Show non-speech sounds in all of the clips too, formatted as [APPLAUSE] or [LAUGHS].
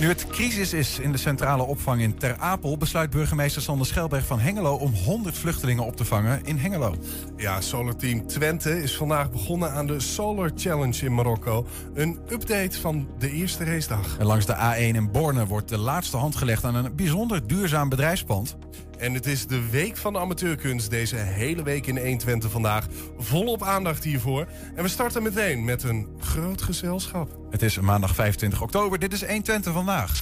Nu het crisis is in de centrale opvang in Ter Apel... besluit burgemeester Sander Schelberg van Hengelo... om 100 vluchtelingen op te vangen in Hengelo. Ja, Solar Team Twente is vandaag begonnen aan de Solar Challenge in Marokko. Een update van de eerste racedag. En langs de A1 in Borne wordt de laatste hand gelegd... aan een bijzonder duurzaam bedrijfspand. En het is de week van de amateurkunst deze hele week in 120 vandaag. Volop aandacht hiervoor. En we starten meteen met een groot gezelschap. Het is maandag 25 oktober. Dit is 120 vandaag.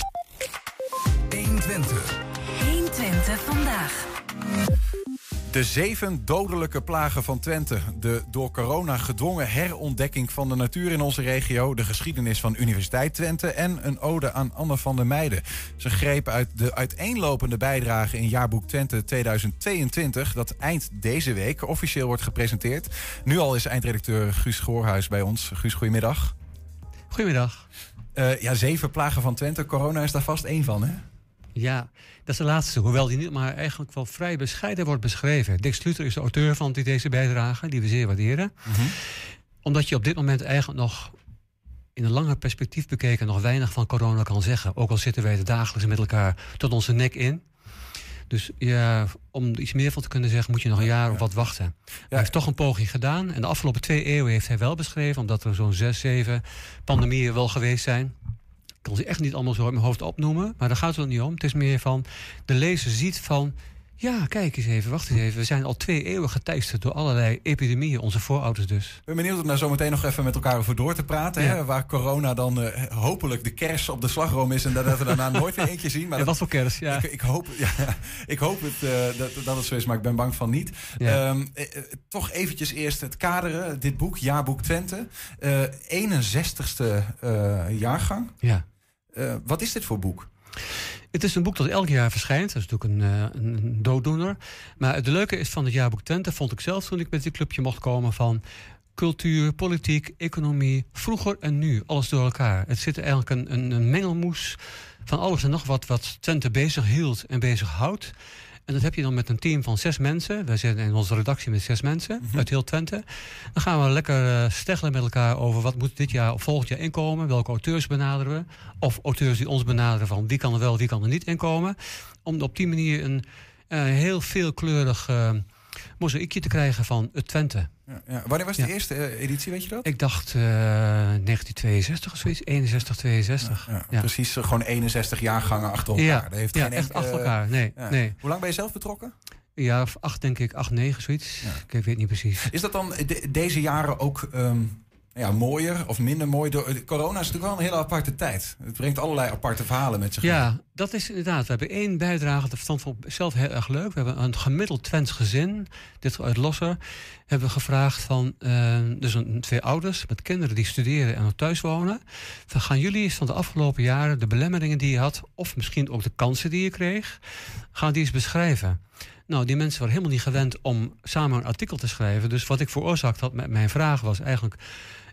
120. 120 vandaag. De zeven dodelijke plagen van Twente. De door corona gedwongen herontdekking van de natuur in onze regio. De geschiedenis van Universiteit Twente. En een ode aan Anne van der Meijden. Ze greep uit de uiteenlopende bijdrage in jaarboek Twente 2022. Dat eind deze week officieel wordt gepresenteerd. Nu al is eindredacteur Guus Goorhuis bij ons. Guus, goedemiddag. Goedemiddag. Uh, ja, zeven plagen van Twente. Corona is daar vast één van, hè? Ja, dat is de laatste. Hoewel die niet maar eigenlijk wel vrij bescheiden wordt beschreven. Dick Sluter is de auteur van deze bijdrage, die we zeer waarderen. Mhm. Omdat je op dit moment eigenlijk nog in een langer perspectief bekeken nog weinig van corona kan zeggen. Ook al zitten wij er dagelijks met elkaar tot onze nek in. Dus ja, om iets meer van te kunnen zeggen, moet je nog een jaar of wat wachten. Hij heeft toch een poging gedaan. En de afgelopen twee eeuwen heeft hij wel beschreven, omdat er zo'n zes, zeven pandemieën wel geweest zijn. Kan ze echt niet allemaal zo uit mijn hoofd opnoemen, maar daar gaat het niet om. Het is meer van, de lezer ziet van, ja, kijk eens even, wacht eens even. We zijn al twee eeuwen geteisterd door allerlei epidemieën, onze voorouders dus. Ik ben benieuwd om daar zo meteen nog even met elkaar over door te praten. Ja. Hè? Waar corona dan eh, hopelijk de kers op de slagroom is... en dat we daarna nooit weer eentje zien. Maar [LAUGHS] Ja, dat- wat voor kerst, ja. Ik, ik, hoop, [LAUGHS] ja, ik hoop het, eh, dat, dat het zo is, maar ik ben bang van niet. Ja. Ehm, eh, toch eventjes eerst het kaderen. Dit boek, Jaarboek Twente. Eh 61ste eh, jaargang. ja. Eh, wat is dit voor boek? Het is een boek dat elk jaar verschijnt. Dat is natuurlijk een, eh, een, een dooddoener. Maar het leuke is van het jaarboek Twente, vond ik zelf toen ik met dit clubje mocht komen van cultuur, politiek, economie, vroeger en nu, alles door elkaar. Het zit eigenlijk een, een, een mengelmoes van alles en nog wat wat Twente bezig hield en bezig houdt. En dat heb je dan met een team van zes mensen. Wij zitten in onze redactie met zes mensen uit heel Twente. Dan gaan we lekker eh, steggelen met elkaar over wat moet dit jaar of volgend jaar inkomen. Welke auteurs benaderen we. Of auteurs die ons benaderen van wie kan er wel, wie kan er niet inkomen. Om op die manier een eh, heel veelkleurig eh mozaïekje te krijgen van het Twente. Ja, ja. Wanneer was de Ja. eerste eh, editie, weet je dat? Ik dacht eh 1962 of zoiets. 61, 62. Ja, Ja. Precies, eh, gewoon 61 jaargangen achter elkaar. Dat heeft geen echt achter elkaar. Nee, nee. Hoe lang ben je zelf betrokken? Ja, acht denk ik, acht, negen, zoiets. Ik weet niet precies. Is dat dan de- deze jaren ook ehm, ja, mooier of minder mooi? Door, de corona is natuurlijk wel een hele aparte tijd. Het brengt allerlei aparte verhalen met zich mee. Ja, dat is inderdaad. We hebben één bijdrage, dat vond ik zelf heel erg leuk. We hebben een gemiddeld Twents gezin, dit uit Losser, hebben gevraagd van, eh, dus een, twee ouders met kinderen die studeren en nog thuis wonen. Van, gaan jullie eens van de afgelopen jaren de belemmeringen die je had, of misschien ook de kansen die je kreeg, gaan die eens beschrijven. Nou, die mensen waren helemaal niet gewend om samen een artikel te schrijven. Dus wat ik veroorzaakt had met mijn vraag was eigenlijk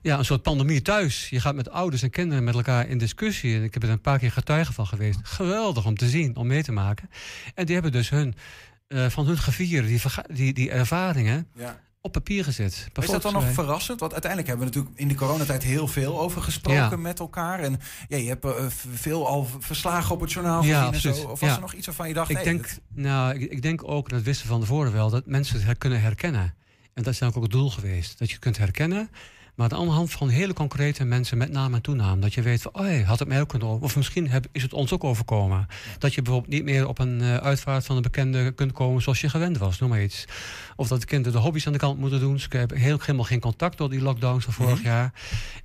ja, een soort pandemie thuis. Je gaat met ouders en kinderen met elkaar in discussie. En ik heb er een paar keer getuige van geweest. Geweldig om te zien, om mee te maken. En die hebben dus hun, eh, van hun gevieren, die, die, die ervaringen, Ja. op papier gezet. Is dat dan nog verrassend? Want uiteindelijk hebben we natuurlijk in de coronatijd heel veel over gesproken Ja. met elkaar. En ja, je hebt eh, veel al verslagen op het journaal Ja, gezien en zo. Of was Ja. er nog iets waarvan je dacht... Ik denk, dat- nou, ik, ik denk ook, dat wisten we van tevoren wel, dat mensen het her- kunnen herkennen. En dat is dan ook het doel geweest. Dat je kunt herkennen. Maar aan de hand van hele concrete mensen met naam en toenaam. Dat je weet van, oh, hey, had het mij ook kunnen. Of misschien heb, is het ons ook overkomen. Dat je bijvoorbeeld niet meer op een eh, uitvaart van een bekende kunt komen zoals je gewend was. Noem maar iets. Of dat de kinderen de hobby's aan de kant moeten doen. Ze hebben heel, helemaal geen contact door die lockdowns van vorig jaar.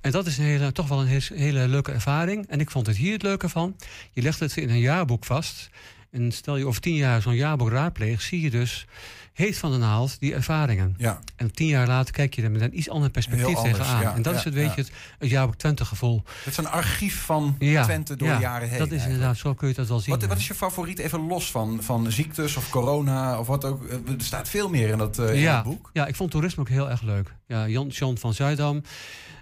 En dat is een hele, toch wel een hele, hele leuke ervaring. En ik vond het hier het leuke van. Je legt het in een jaarboek vast. En stel je over tien jaar zo'n jaarboek raadpleegt, zie je dus heet van de naald die ervaringen. ja. En tien jaar later kijk je er met een iets ander perspectief anders, tegenaan. ja, en dat ja, is het, weet je, het, het Twente gevoel. Het is een archief van Twente door de jaren heen. Dat is eigenlijk. inderdaad, zo kun je dat wel zien. Wat, wat is je favoriet, even los van, van ziektes of corona of wat ook? Eh, Er staat veel meer in dat, in dat boek. ja, ik vond toerisme ook heel erg leuk. Ja, Jan John van Zuidam,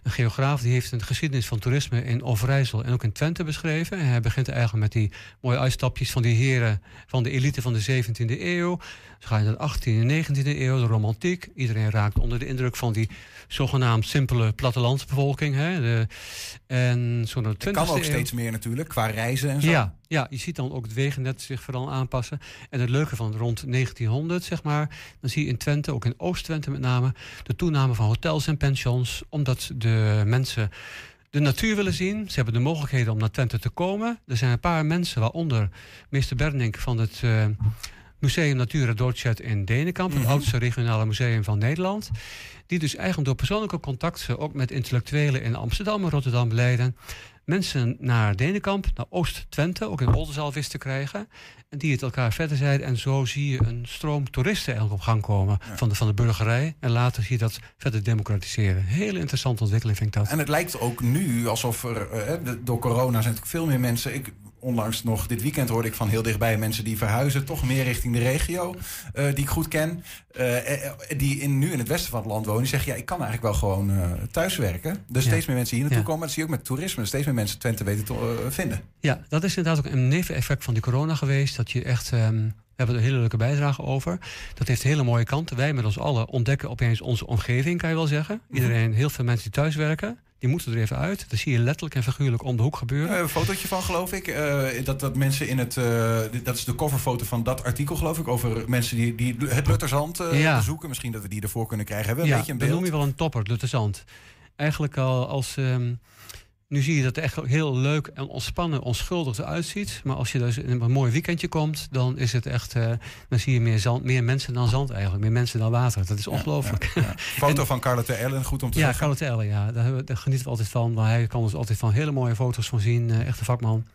een geograaf, die heeft een geschiedenis van toerisme in Overijssel en ook in Twente beschreven. En hij begint eigenlijk met die mooie uitstapjes van die heren van de elite van de 17e eeuw. Ze gaan naar de 18e en 19e eeuw, de romantiek. Iedereen raakt onder de indruk van die zogenaamd simpele plattelandsbevolking. Hè. De, en zo naar de 20e kan ook eeuw- steeds meer natuurlijk, qua reizen en zo. ja, ja, je ziet dan ook het wegennet zich vooral aanpassen. En het leuke van rond 1900, zeg maar, dan zie je in Twente, ook in Oost-Twente met name, de toename van hotels en pensions, omdat de mensen de natuur willen zien. Ze hebben de mogelijkheden om naar Twente te komen. Er zijn een paar mensen, waaronder meester Bernink van het eh, Museum Natura Dorset in Denenkamp, het Mhm. oudste regionale museum van Nederland. Die dus eigenlijk door persoonlijke contacten, ook met intellectuelen in Amsterdam en Rotterdam, leiden mensen naar Denenkamp, naar Oost-Twente, ook in Oldenzaal wist te krijgen. En die het elkaar verder zeiden. En zo zie je een stroom toeristen eigenlijk op gang komen van, de, van de burgerij. En later zie je dat verder democratiseren. Hele interessante ontwikkeling vind ik dat. En het lijkt ook nu alsof er, eh, door corona zijn natuurlijk veel meer mensen. Ik, onlangs nog dit weekend hoorde ik van heel dichtbij mensen die verhuizen, toch meer richting de regio, eh, die ik goed ken. eh, eh, die in, nu in het westen van het land wonen, die zeggen: ja, ik kan eigenlijk wel gewoon eh thuis werken. Dus Ja. steeds meer mensen hier naartoe Ja. komen. Dat zie je ook met toerisme. Steeds meer mensen Twente weten te vinden. Ja, dat is inderdaad ook een neveneffect van die corona geweest. Dat je echt. ehm, hebben er een hele leuke bijdrage over. Dat heeft hele mooie kanten. Wij met ons allen ontdekken opeens onze omgeving, kan je wel zeggen. Iedereen, heel veel mensen die thuis werken, die moeten er even uit. Dat zie je letterlijk en figuurlijk om de hoek gebeuren. hebben een fotootje van, geloof ik. eh, dat, dat mensen in het. eh, dat is de coverfoto van dat artikel, geloof ik. Over mensen die, die het Lutterzand eh, Ja. bezoeken. Misschien dat we die ervoor kunnen krijgen. Hebben we een beetje een dat beeld. noem je wel een topper, de zand. Eigenlijk al als. ehm, nu zie je dat het echt heel leuk en ontspannen, onschuldig eruit ziet. Maar als je dus in een mooi weekendje komt, dan is het echt. eh, dan zie je meer, zand, meer mensen dan zand eigenlijk. Meer mensen dan water. Dat is ongelooflijk. Ja, ja. [LAUGHS] Foto van Carla Ter Ellen, goed om te Ja, zeggen. Carlo Telle, ja. Daar, genieten we altijd van. Maar hij kan ons altijd van hele mooie foto's van zien. Eh, echte vakman.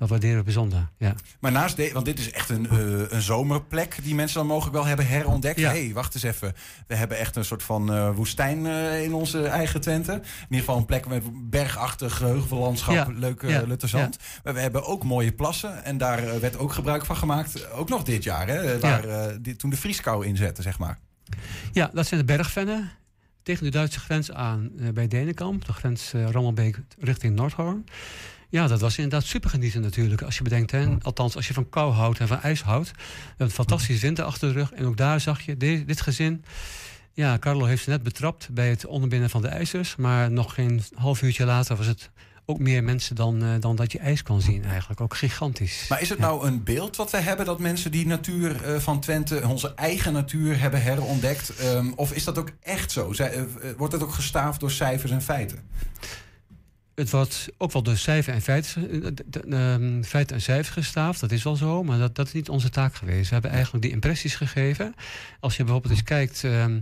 Dat waarderen we bijzonder. Ja. Maar naast deze, want dit is echt een, eh, een zomerplek die mensen dan mogelijk wel hebben herontdekt. Ja. hey, wacht eens even. We hebben echt een soort van eh, woestijn eh, in onze eigen Twente. In ieder geval een plek met bergachtig geheuvellandschap, Ja. leuke Ja. Lutterzand. Maar we hebben ook mooie plassen en daar werd ook gebruik van gemaakt. Ook nog dit jaar, hè, waar dit, toen de vrieskou inzette, zeg maar. ja, dat zijn de bergvennen. Tegen de Duitse grens aan bij Denenkamp. De grens Rammelbeek richting Noordhoorn. Ja, dat was inderdaad super genieten natuurlijk. Als je bedenkt, hè, althans als je van kou houdt en van ijs houdt. We hebben een fantastische winter achter de rug. En ook daar zag je de- dit gezin. Ja, Carlo heeft ze net betrapt bij het onderbinden van de ijzers. Maar nog geen half uurtje later was het ook meer mensen dan, eh, dan dat je ijs kan zien eigenlijk. Ook gigantisch. Maar is het Ja. nou een beeld wat we hebben dat mensen die natuur eh, van Twente, onze eigen natuur, hebben herontdekt? Ehm, of is dat ook echt zo? Zij- eh, wordt het ook gestaafd door cijfers en feiten? Het wordt ook wel door cijfer en feiten, eh, ehm, feiten en cijfers gestaafd. Dat is wel zo, maar dat, dat is niet onze taak geweest. We hebben eigenlijk die impressies gegeven. Als je bijvoorbeeld eens kijkt ehm,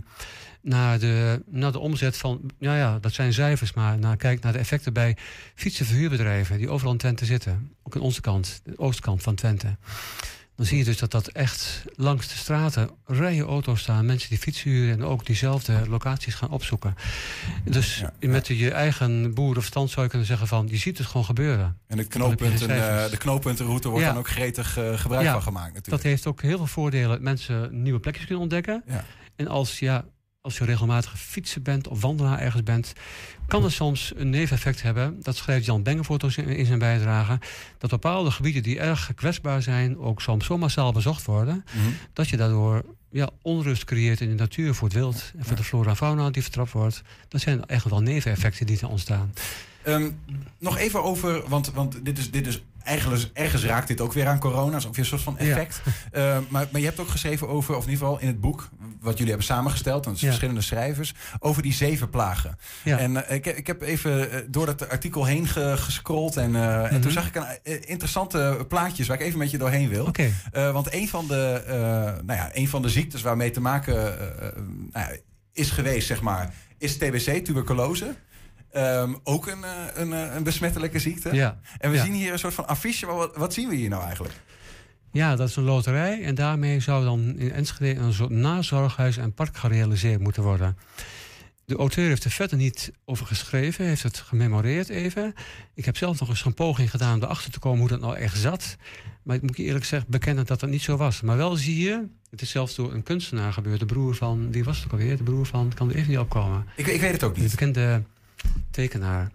naar, de, naar de omzet van... Ja, ja, dat zijn cijfers, maar kijk naar de effecten bij fietsenverhuurbedrijven... die overal in Twente zitten. Ook aan onze kant, de oostkant van Twente. Dan zie je dus dat dat echt langs de straten rijen auto's staan. Mensen die fietsen huren en ook diezelfde locaties gaan opzoeken. Dus Ja, ja. met je eigen boerenverstand zou je kunnen zeggen van... je ziet het gewoon gebeuren. En je knooppunten, eh, de knooppuntenroute wordt Ja. dan ook gretig eh, gebruik van gemaakt natuurlijk. Dat heeft ook heel veel voordelen. Mensen nieuwe plekjes kunnen ontdekken. En als, ja, als je regelmatig fietsen bent of wandelaar ergens bent... kan het soms een neveneffect hebben. Dat schrijft Jan Bengevoort in, zijn bijdrage. Dat bepaalde gebieden die erg kwetsbaar zijn... ook soms zo massaal bezocht worden... Mhm. dat je daardoor ja, onrust creëert in de natuur voor het wild... en voor de flora en fauna die vertrapt wordt. Dat zijn echt wel neveneffecten die er ontstaan. Ehm, nog even over, want, want dit is, dit is eigenlijk, ergens raakt dit ook weer aan corona. Ook weer een soort van Ja. effect. Ehm, maar, maar je hebt ook geschreven over, of in ieder geval in het boek... wat jullie hebben samengesteld, Ja. verschillende schrijvers... over die zeven plagen. Ja. En eh, ik, ik heb even eh, door dat artikel heen ge- gescrolld... En, eh, en Mhm. toen zag ik een eh, interessante plaatjes waar ik even met je doorheen wil. Eh, want een van, de, eh, nou ja, een van de ziektes waarmee te maken eh, eh, nou ja, is geweest, zeg maar, is TBC, tuberculose. Ehm, ook een, eh, een, eh, een besmettelijke ziekte. ja. En we Ja. zien hier een soort van affiche, maar wat, wat zien we hier nou eigenlijk? Ja, dat is een loterij. En daarmee zou dan in Enschede een soort nazorghuis en park gerealiseerd moeten worden. De auteur heeft er verder niet over geschreven, heeft het gememoreerd even. Ik heb zelf nog eens een poging gedaan om erachter te komen hoe dat nou echt zat. Maar ik moet je eerlijk zeggen bekennen dat dat niet zo was. Maar wel zie je, het is zelfs door een kunstenaar gebeurd. De broer van, die was het ook alweer? De broer van, kan er even niet opkomen. Ik, ik weet het ook De niet. bekende tekenaar.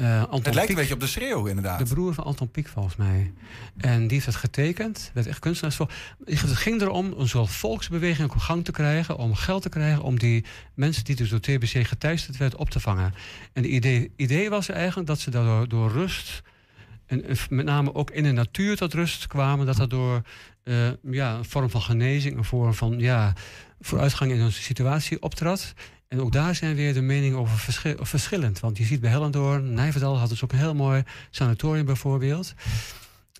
Uh, Anton het lijkt een beetje op de schreeuw, inderdaad. De broer van Anton Pieck, volgens mij. En die heeft het getekend. Werd echt kunstenaars. Het ging erom een soort volksbeweging op gang te krijgen. Om geld te krijgen om die mensen die dus door TBC geteisterd werden op te vangen. En het idee, idee was eigenlijk dat ze daardoor door rust. En met name ook in de natuur tot rust kwamen. Dat daardoor uh, ja, een vorm van genezing, een vorm van ja, vooruitgang in onze situatie optrad. En ook daar zijn weer de meningen over verschillend. Want je ziet bij Hellendoorn, Nijverdal had dus ook een heel mooi sanatorium bijvoorbeeld.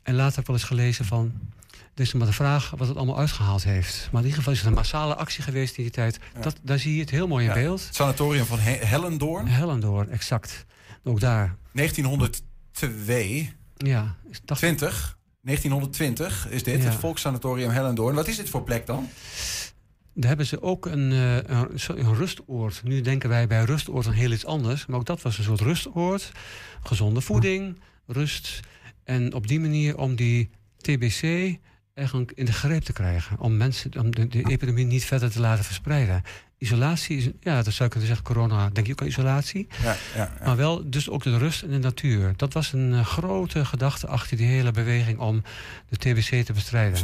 En later heb ik wel eens gelezen van... Het is maar de vraag wat het allemaal uitgehaald heeft. Maar in ieder geval is het een massale actie geweest in die tijd. Dat, daar zie je het heel mooi in beeld. Het sanatorium van He Hellendoorn? Hellendoorn, exact. Ook daar. 1902? Ja. 20? 1920 is dit, het Volkssanatorium Hellendoorn. Wat is dit voor plek dan? Daar hebben ze ook een, uh, een, een, rustoord. Nu denken wij bij rustoord aan heel iets anders. Maar ook dat was een soort rustoord. Gezonde voeding, rust. En op die manier om die TBC eigenlijk in de greep te krijgen. Om mensen, om de, de epidemie niet verder te laten verspreiden isolatie is, ja, dat zou ik kunnen zeggen, corona, denk je ook aan isolatie. Ja, ja, ja. Maar wel dus ook de rust in de natuur. Dat was een uh, grote gedachte achter die hele beweging om de TBC te bestrijden.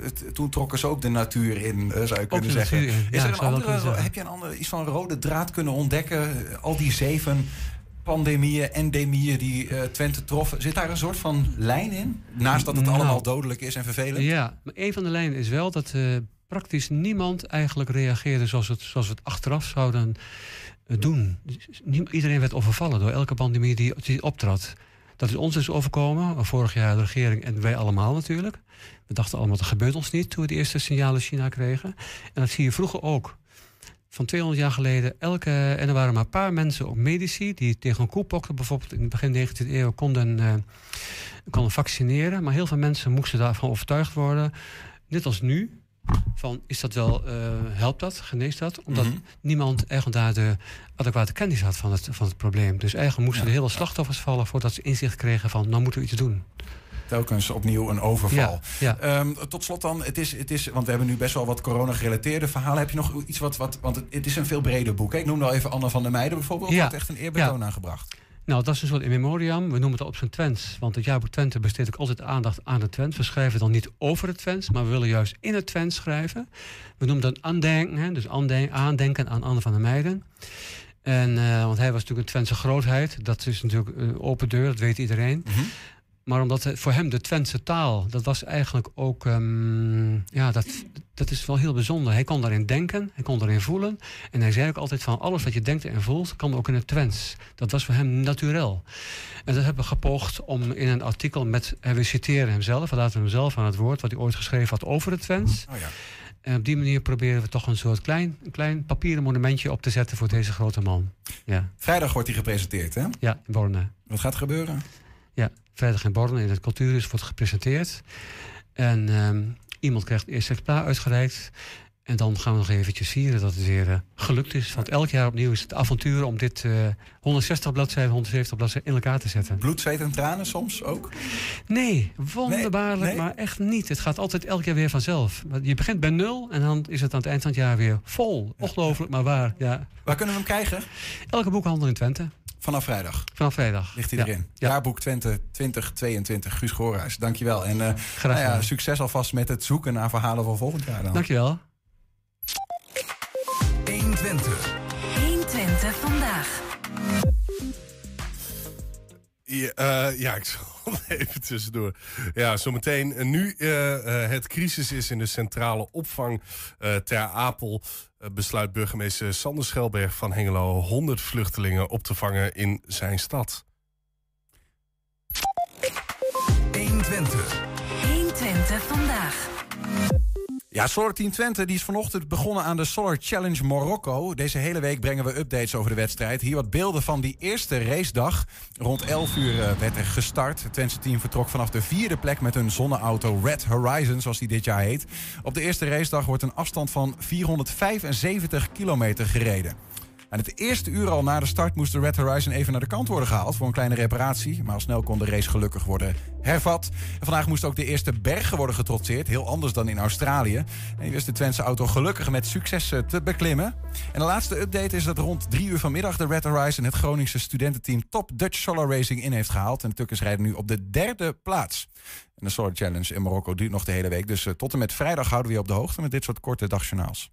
Dus toen trokken ze ook de natuur in, uh, zou je kunnen zeggen. Is er een andere, heb je een andere, iets van rode draad kunnen ontdekken? Al die zeven pandemieën, endemieën die uh, Twente troffen. Zit daar een soort van lijn in? Naast dat het nou, allemaal dodelijk is en vervelend? Ja, maar een van de lijnen is wel dat praktisch niemand eigenlijk reageerde zoals, het, zoals we het achteraf zouden eh, doen. Iedereen werd overvallen door elke pandemie die, die optrad. Dat is ons dus overkomen. Vorig jaar de regering en wij allemaal natuurlijk. We dachten allemaal, dat gebeurt ons niet toen we de eerste signalen China kregen. En dat zie je vroeger ook. Van 200 jaar geleden, elke, en er waren maar een paar mensen, ook medici, die tegen een koepokte bijvoorbeeld in het begin 19e eeuw konden, uh, konden vaccineren. Maar heel veel mensen moesten daarvan overtuigd worden. Net als nu, van is dat wel, uh, helpt dat, geneest dat? Omdat mm -hmm. niemand eigenlijk daar de adequate kennis had van het, van het probleem. Dus eigenlijk moesten ja. er heel veel slachtoffers vallen voordat ze inzicht kregen van nou moeten we iets doen. Telkens opnieuw een overval. Ja, ja. Um, tot slot dan, het is, het is, want we hebben nu best wel wat corona-gerelateerde verhalen. Heb je nog iets wat, wat want het, het is een veel breder boek. Hè? Ik noem al even Anne van der Meijden bijvoorbeeld. Ja. Had echt een eerbetoon aangebracht. Nou, dat is een soort in memoriam. We noemen het op zijn Twents. Want het jaarboek Twente besteedt ook altijd aandacht aan het Twents. We schrijven dan niet over het Twents, maar we willen juist in het Twents schrijven. We noemen dat aandenken, hè? dus aandenken aan Anne van der Meijden. En, uh, want hij was natuurlijk een Twentse grootheid. Dat is natuurlijk een open deur, dat weet iedereen. -hmm. Maar omdat het, voor hem de Twentse taal, dat was eigenlijk ook, um, ja, dat, dat is wel heel bijzonder. Hij kon daarin denken, hij kon daarin voelen. En hij zei ook altijd van alles wat je denkt en voelt, kan ook in het Twents. Dat was voor hem natuurlijk. En dat hebben we gepoogd om in een artikel met, en we citeren hem zelf, we laten hem zelf aan het woord, wat hij ooit geschreven had over het Twents. Oh ja. En op die manier proberen we toch een soort klein, een klein papieren monumentje op te zetten voor deze grote man. Ja. Vrijdag wordt hij gepresenteerd, hè? Ja, in Borne. Wat gaat er gebeuren? Ja, vrijdag in Borne in het Cultuurhuis wordt gepresenteerd. En um, iemand krijgt het eerste exemplaar uitgereikt. En dan gaan we nog eventjes vieren dat het weer uh, gelukt is. Want elk jaar opnieuw is het avontuur om dit uh, 160 bladzijden, 170 bladzijden in elkaar te zetten. Bloed, zweet en tranen soms ook? Nee, wonderbaarlijk, nee, nee. maar echt niet. Het gaat altijd elk jaar weer vanzelf. Je begint bij nul en dan is het aan het eind van het jaar weer vol. Ongelooflijk, maar waar. Ja. Waar kunnen we hem krijgen? Elke boekhandel in Twente. Vanaf vrijdag. Vanaf vrijdag. Ligt hij ja. erin. Ja. Jaarboek Twente 2022. Guus Goorhuis, dankjewel. En uh, nou ja, succes alvast met het zoeken naar verhalen van volgend jaar dan. Dankjewel. 120. 120 vandaag. Ja, uh, ja, ik zal [LAUGHS] even tussendoor. Ja, zometeen. Uh, nu uh, het crisis is in de centrale opvang ter Apel... besluit burgemeester Sander Schelberg van Hengelo... 100 vluchtelingen op te vangen in zijn stad. 120. 120 vandaag. Ja, Solar Team Twente die is vanochtend begonnen aan de Solar Challenge Marokko. Deze hele week brengen we updates over de wedstrijd. Hier wat beelden van die eerste racedag. Rond 11 uur uh, werd er gestart. Het Twentse team vertrok vanaf de vierde plek met hun zonneauto Red Horizon, zoals die dit jaar heet. Op de eerste racedag wordt een afstand van 475 kilometer gereden. Aan het eerste uur al na de start moest de Red Horizon even naar de kant worden gehaald voor een kleine reparatie. Maar al snel kon de race gelukkig worden hervat. Vandaag moesten ook de eerste bergen worden getrotseerd. Heel anders dan in Australië. En wist de Twentse auto gelukkig met succes eh, te beklimmen. En de laatste update is dat rond drie uur vanmiddag de Red Horizon het Groningse studententeam Top Dutch Solar Racing in heeft gehaald. En de Tukkers rijden nu op de derde plaats. En de Solar Challenge in Marokko duurt nog de hele week. Dus eh, tot en met vrijdag houden we je op de hoogte met dit soort korte dagjournaals.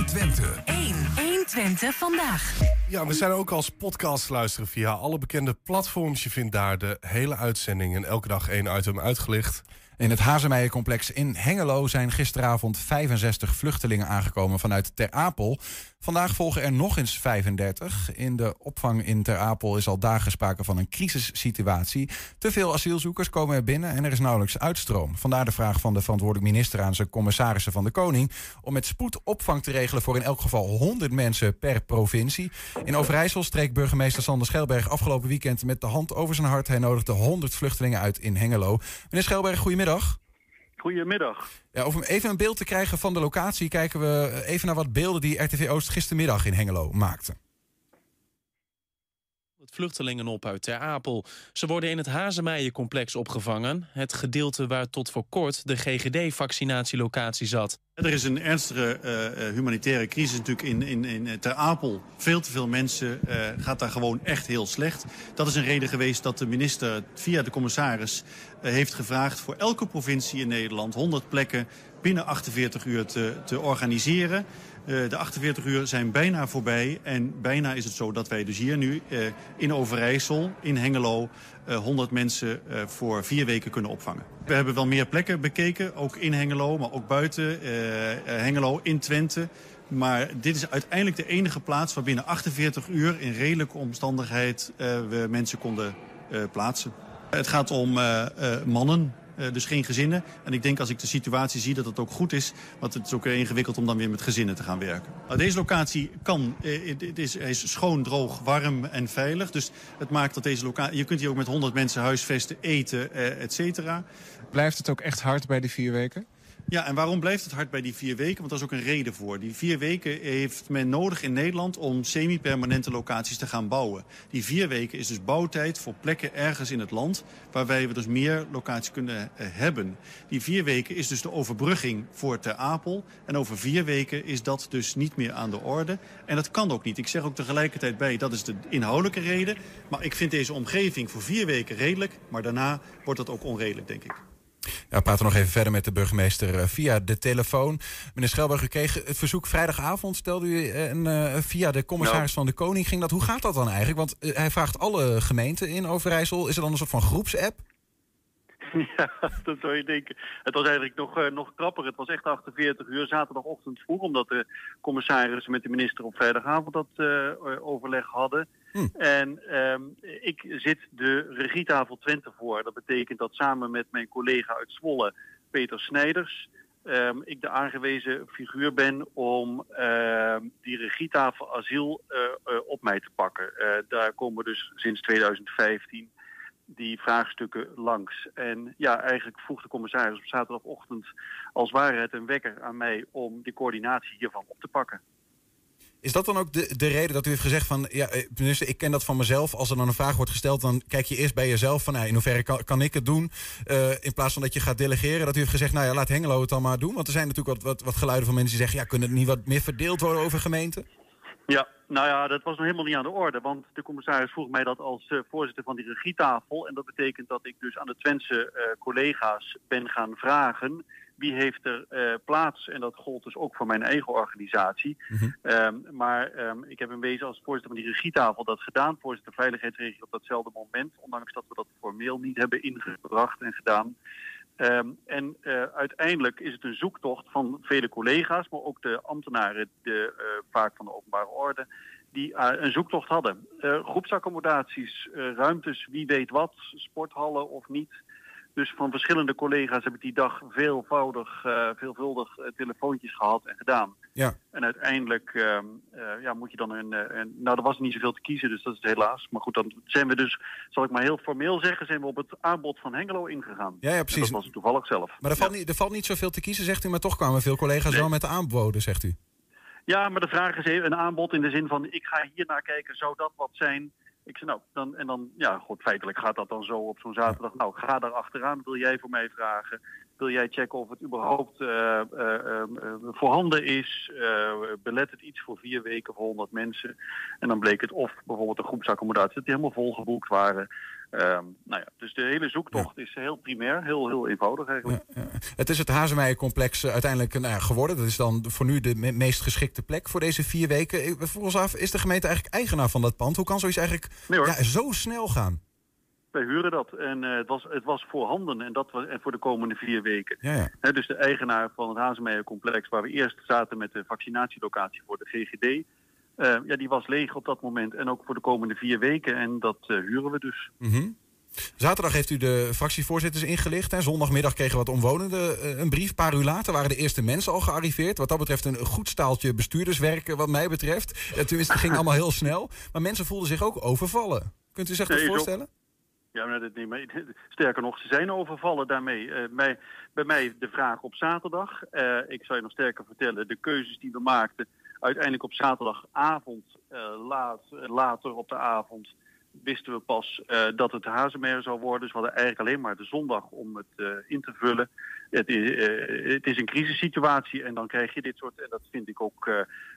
120. 1. 120 vandaag. Ja, we zijn ook als podcast luisteren via alle bekende platforms. Je vindt daar de hele uitzending en elke dag één item uitgelicht. In het Hazemeijencomplex in Hengelo zijn gisteravond 65 vluchtelingen aangekomen vanuit Ter Apel. Vandaag volgen er nog eens 35. In de opvang in Ter Apel is al dagen sprake van een crisissituatie. Te veel asielzoekers komen er binnen en er is nauwelijks uitstroom. Vandaar de vraag van de verantwoordelijk minister aan zijn commissarissen van de Koning... om met spoed opvang te regelen voor in elk geval 100 mensen per provincie. In Overijssel streek burgemeester Sander Schelberg afgelopen weekend met de hand over zijn hart. Hij nodigde 100 vluchtelingen uit in Hengelo. Meneer Schelberg, goedemiddag. Goedemiddag. Ja, om even een beeld te krijgen van de locatie, kijken we even naar wat beelden die RTV Oost gistermiddag in Hengelo maakte. Vluchtelingen op uit Ter Apel. Ze worden in het Hazemeijencomplex opgevangen. Het gedeelte waar tot voor kort de GGD-vaccinatielocatie zat. Er is een ernstige uh, humanitaire crisis natuurlijk in, in, in Ter Apel. Veel te veel mensen gaat daar gewoon echt heel slecht. Dat is een reden geweest dat de minister via de commissaris heeft gevraagd... voor elke provincie in Nederland 100 plekken binnen 48 uur te, te organiseren. Uh, de 48 uur zijn bijna voorbij. En bijna is het zo dat wij dus hier nu uh, in Overijssel, in Hengelo... Uh, 100 mensen voor vier weken kunnen opvangen. We hebben wel meer plekken bekeken, ook in Hengelo, maar ook buiten Hengelo, in Twente. Maar dit is uiteindelijk de enige plaats waar binnen 48 uur... in redelijke omstandigheid we mensen konden plaatsen. Het gaat om mannen, dus geen gezinnen. En ik denk als ik de situatie zie dat het ook goed is. Want het is ook ingewikkeld om dan weer met gezinnen te gaan werken. Nou, deze locatie kan, uh, het is, is schoon, droog, warm en veilig. Dus het maakt dat deze locatie... Je kunt hier ook met 100 mensen huisvesten, eten, uh, et cetera. Blijft het ook echt hard bij die vier weken? Ja, en waarom blijft het hard bij die vier weken? Want daar is ook een reden voor. Die vier weken heeft men nodig in Nederland om semi-permanente locaties te gaan bouwen. Die vier weken is dus bouwtijd voor plekken ergens in het land... waarbij we dus meer locaties kunnen uh, hebben. Die vier weken is dus de overbrugging voor Ter Apel. En over vier weken is dat dus niet meer aan de orde. En dat kan ook niet. Ik zeg ook tegelijkertijd bij, dat is de inhoudelijke reden. Maar ik vind deze omgeving voor vier weken redelijk. Maar daarna wordt dat ook onredelijk, denk ik. Ja, we praten nog even verder met de burgemeester via de telefoon. Meneer Schelberg, u kreeg het verzoek vrijdagavond, stelde u een, uh, via de commissaris nou. van de Koning. Ging dat, hoe gaat dat dan eigenlijk? Want uh, hij vraagt alle gemeenten in Overijssel. Is er dan een soort van groepsapp? [LAUGHS] Ja, dat zou je denken. Het was eigenlijk nog, uh, nog krapper. Het was echt 48 uur zaterdagochtend vroeg, omdat de commissarissen met de minister op vrijdagavond dat overleg hadden. Hm. En um, ik zit de regietafel Twente voor. Dat betekent dat samen met mijn collega uit Zwolle, Peter Snijders, um, ik de aangewezen figuur ben om uh, die regietafel asiel uh, uh, op mij te pakken. daar komen dus sinds 2015 die vraagstukken langs. En ja, eigenlijk vroeg de commissaris op zaterdagochtend als ware het een wekker aan mij om de coördinatie hiervan op te pakken. Is dat dan ook de, de reden dat u heeft gezegd van... ja, minister, ik ken dat van mezelf. Als er dan een vraag wordt gesteld, dan kijk je eerst bij jezelf... van in hoeverre kan, ik het doen? Uh, in plaats van dat je gaat delegeren. Dat u heeft gezegd, nou ja, laat Hengelo het dan maar doen. Want er zijn natuurlijk wat, wat, wat geluiden van mensen die zeggen... ja, kunnen het niet wat meer verdeeld worden over gemeenten? Ja, nou ja, dat was nog helemaal niet aan de orde. Want de commissaris vroeg mij dat als uh, voorzitter van die regietafel. En dat betekent dat ik dus aan de Twentse collega's ben gaan vragen wie heeft er uh, plaats? En dat gold dus ook voor mijn eigen organisatie. Mm -hmm. um, maar um, ik heb in wezen als voorzitter van die regietafel dat gedaan. Voorzitter veiligheidsregio op datzelfde moment. Ondanks dat we dat formeel niet hebben ingebracht en gedaan. Um, en uh, uiteindelijk is het een zoektocht van vele collega's, maar ook de ambtenaren, de, uh, vaak van de openbare orde, die uh, een zoektocht hadden. groepsaccommodaties, ruimtes, wie weet wat, sporthallen of niet. Dus van verschillende collega's heb ik die dag veelvoudig, uh, veelvuldig uh, telefoontjes gehad en gedaan. Ja. En uiteindelijk uh, ja, moet je dan een, een... Nou, er was niet zoveel te kiezen, dus dat is helaas. Maar goed, dan zijn we dus, zal ik maar heel formeel zeggen... zijn we op het aanbod van Hengelo ingegaan. Ja, ja precies. En dat was toevallig zelf. Maar er valt, ja. niet, er valt niet zoveel te kiezen, zegt u. Maar toch kwamen veel collega's nee. wel met de aanboden, zegt u. Ja, maar de vraag is even een aanbod in de zin van ik ga hier naar kijken, zou dat wat zijn? Ik zei nou, dan, en dan, ja, goed, feitelijk gaat dat dan zo op zo'n zaterdag. Nou, ga daar achteraan, wil jij voor mij vragen? Wil jij checken of het überhaupt uh, uh, voorhanden is? belet het iets voor vier weken voor 100 mensen? En dan bleek het of bijvoorbeeld een groepsaccommodatie dat die helemaal volgeboekt waren. Um, nou ja, dus de hele zoektocht is heel primair, heel, heel eenvoudig eigenlijk. Ja, ja. Het is het Hazemeijer-complex uiteindelijk nou ja, geworden. Dat is dan voor nu de me meest geschikte plek voor deze vier weken. Volgens af, is de gemeente eigenlijk eigenaar van dat pand? Hoe kan zoiets eigenlijk ja, zo snel gaan? Wij huren dat en uh, het, was, het was voorhanden en dat was en voor de komende vier weken. Ja, dus de eigenaar van het Hazemeijer-complex, waar we eerst zaten met de vaccinatielocatie voor de GGD uh, ja, die was leeg op dat moment en ook voor de komende vier weken. En dat uh, huren we dus. Mm -hmm. Zaterdag heeft u de fractievoorzitters ingelicht. Hè? Zondagmiddag kregen wat omwonenden een brief. Een paar uur later waren de eerste mensen al gearriveerd. Wat dat betreft een goed staaltje bestuurderswerk wat mij betreft. tenminste, het ging allemaal heel snel. Maar mensen voelden zich ook overvallen. Kunt u zich dat voorstellen? Ja, dat niet mee. [LAUGHS] Sterker nog, ze zijn overvallen daarmee. Bij, bij mij de vraag op zaterdag. Uh, ik zou je nog sterker vertellen, de keuzes die we maakten uiteindelijk op zaterdagavond, uh, laat, later op de avond, wisten we pas uh, dat het Hazemeer zou worden. Dus we hadden eigenlijk alleen maar de zondag om het uh, in te vullen. Het is, het is, een crisissituatie en dan krijg je dit soort... En dat vind ik ook...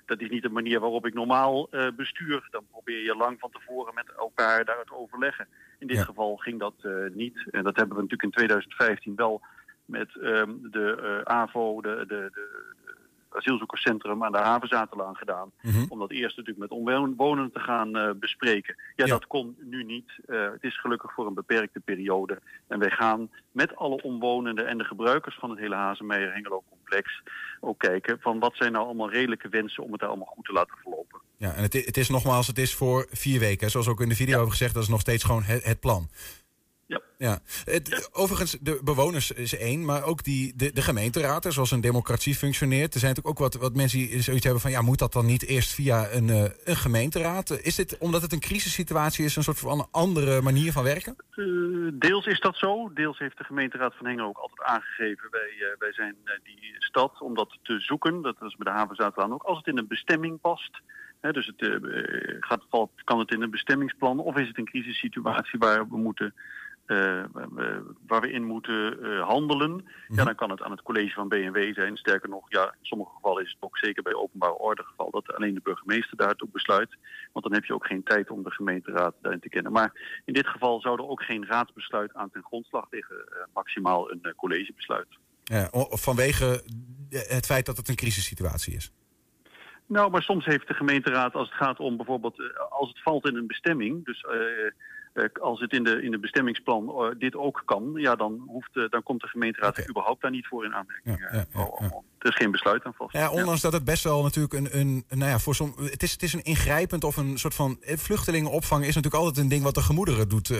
dat is niet de manier waarop ik normaal bestuur. Dan probeer je lang van tevoren met elkaar daar te overleggen. In dit ja. geval ging dat niet. En dat hebben we natuurlijk in 2015 wel met um, de AVO, de, de, de asielzoekerscentrum aan de Havenzaterlaan gedaan. Mhm. Om dat eerst natuurlijk met omwonenden te gaan uh, bespreken. Ja, Ja. dat kon nu niet. Uh, het is gelukkig voor een beperkte periode. En wij gaan met alle omwonenden en de gebruikers van het hele Hazenmeijer-Hengelo-complex ook kijken van wat zijn nou allemaal redelijke wensen om het daar allemaal goed te laten verlopen. Ja, en het, het is nogmaals, het is voor vier weken. Zoals ook in de video hebben gezegd, dat is nog steeds gewoon het, het plan. Ja. Ja. Het, overigens, de bewoners is één, maar ook die, de, de gemeenteraad, zoals een democratie functioneert. Er zijn natuurlijk ook wat, wat mensen die zoiets hebben van, ja, moet dat dan niet eerst via een, eh, een gemeenteraad? Is dit, omdat het een crisissituatie is, een soort van andere manier van werken? Uh, deels is dat zo. Deels heeft de gemeenteraad van Hengelo ook altijd aangegeven. Wij, uh, wij zijn uh, die stad om dat te zoeken. Dat is bij de havenzaterlaan ook. Als het in een bestemming past. Dus het, gaat, valt, kan het in een bestemmingsplan of is het een crisissituatie waar we moeten... Uh, waar we in moeten uh, handelen, ja, dan kan het aan het college van BNW zijn. Sterker nog, ja, in sommige gevallen is het ook zeker bij openbare orde geval dat alleen de burgemeester daartoe besluit. Want dan heb je ook geen tijd om de gemeenteraad daarin te kennen. Maar in dit geval zou er ook geen raadsbesluit aan ten grondslag liggen. Uh, maximaal een collegebesluit. Ja, vanwege het feit dat het een crisissituatie is. Nou, maar soms heeft de gemeenteraad, als het gaat om bijvoorbeeld, als het valt in een bestemming, dus uh, als het in de, in de bestemmingsplan uh, dit ook kan, ja, dan, hoeft, uh, dan komt de gemeenteraad okay. überhaupt daar niet voor in aanmerking. Ja, ja, ja, er is geen besluit aan vast. Ja, ondanks dat het best wel natuurlijk een, een nou ja, voor som, het is, het is een ingrijpend of een soort van vluchtelingenopvang is natuurlijk altijd een ding wat de gemoederen doet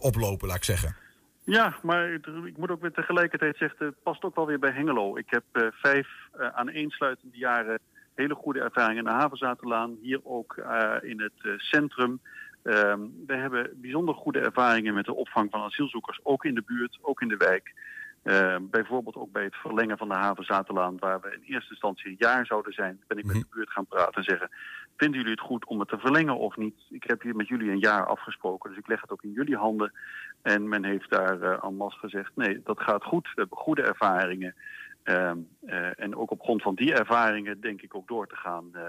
oplopen, laat ik zeggen. Ja, maar ik moet ook weer tegelijkertijd zeggen, het past ook wel weer bij Hengelo. Ik heb vijf aaneensluitende jaren hele goede ervaringen in de Havenzaterlaan, hier ook in het centrum. Um, we hebben bijzonder goede ervaringen met de opvang van asielzoekers, ook in de buurt, ook in de wijk. Uh, bijvoorbeeld ook bij het verlengen van de havenzaterlaan, waar we in eerste instantie een jaar zouden zijn, ben ik met de buurt gaan praten en zeggen, vinden jullie het goed om het te verlengen of niet? Ik heb hier met jullie een jaar afgesproken, dus ik leg het ook in jullie handen. En men heeft daar uh, masse gezegd, nee, dat gaat goed, we hebben goede ervaringen. Um, uh, en ook op grond van die ervaringen denk ik ook door te gaan, uh,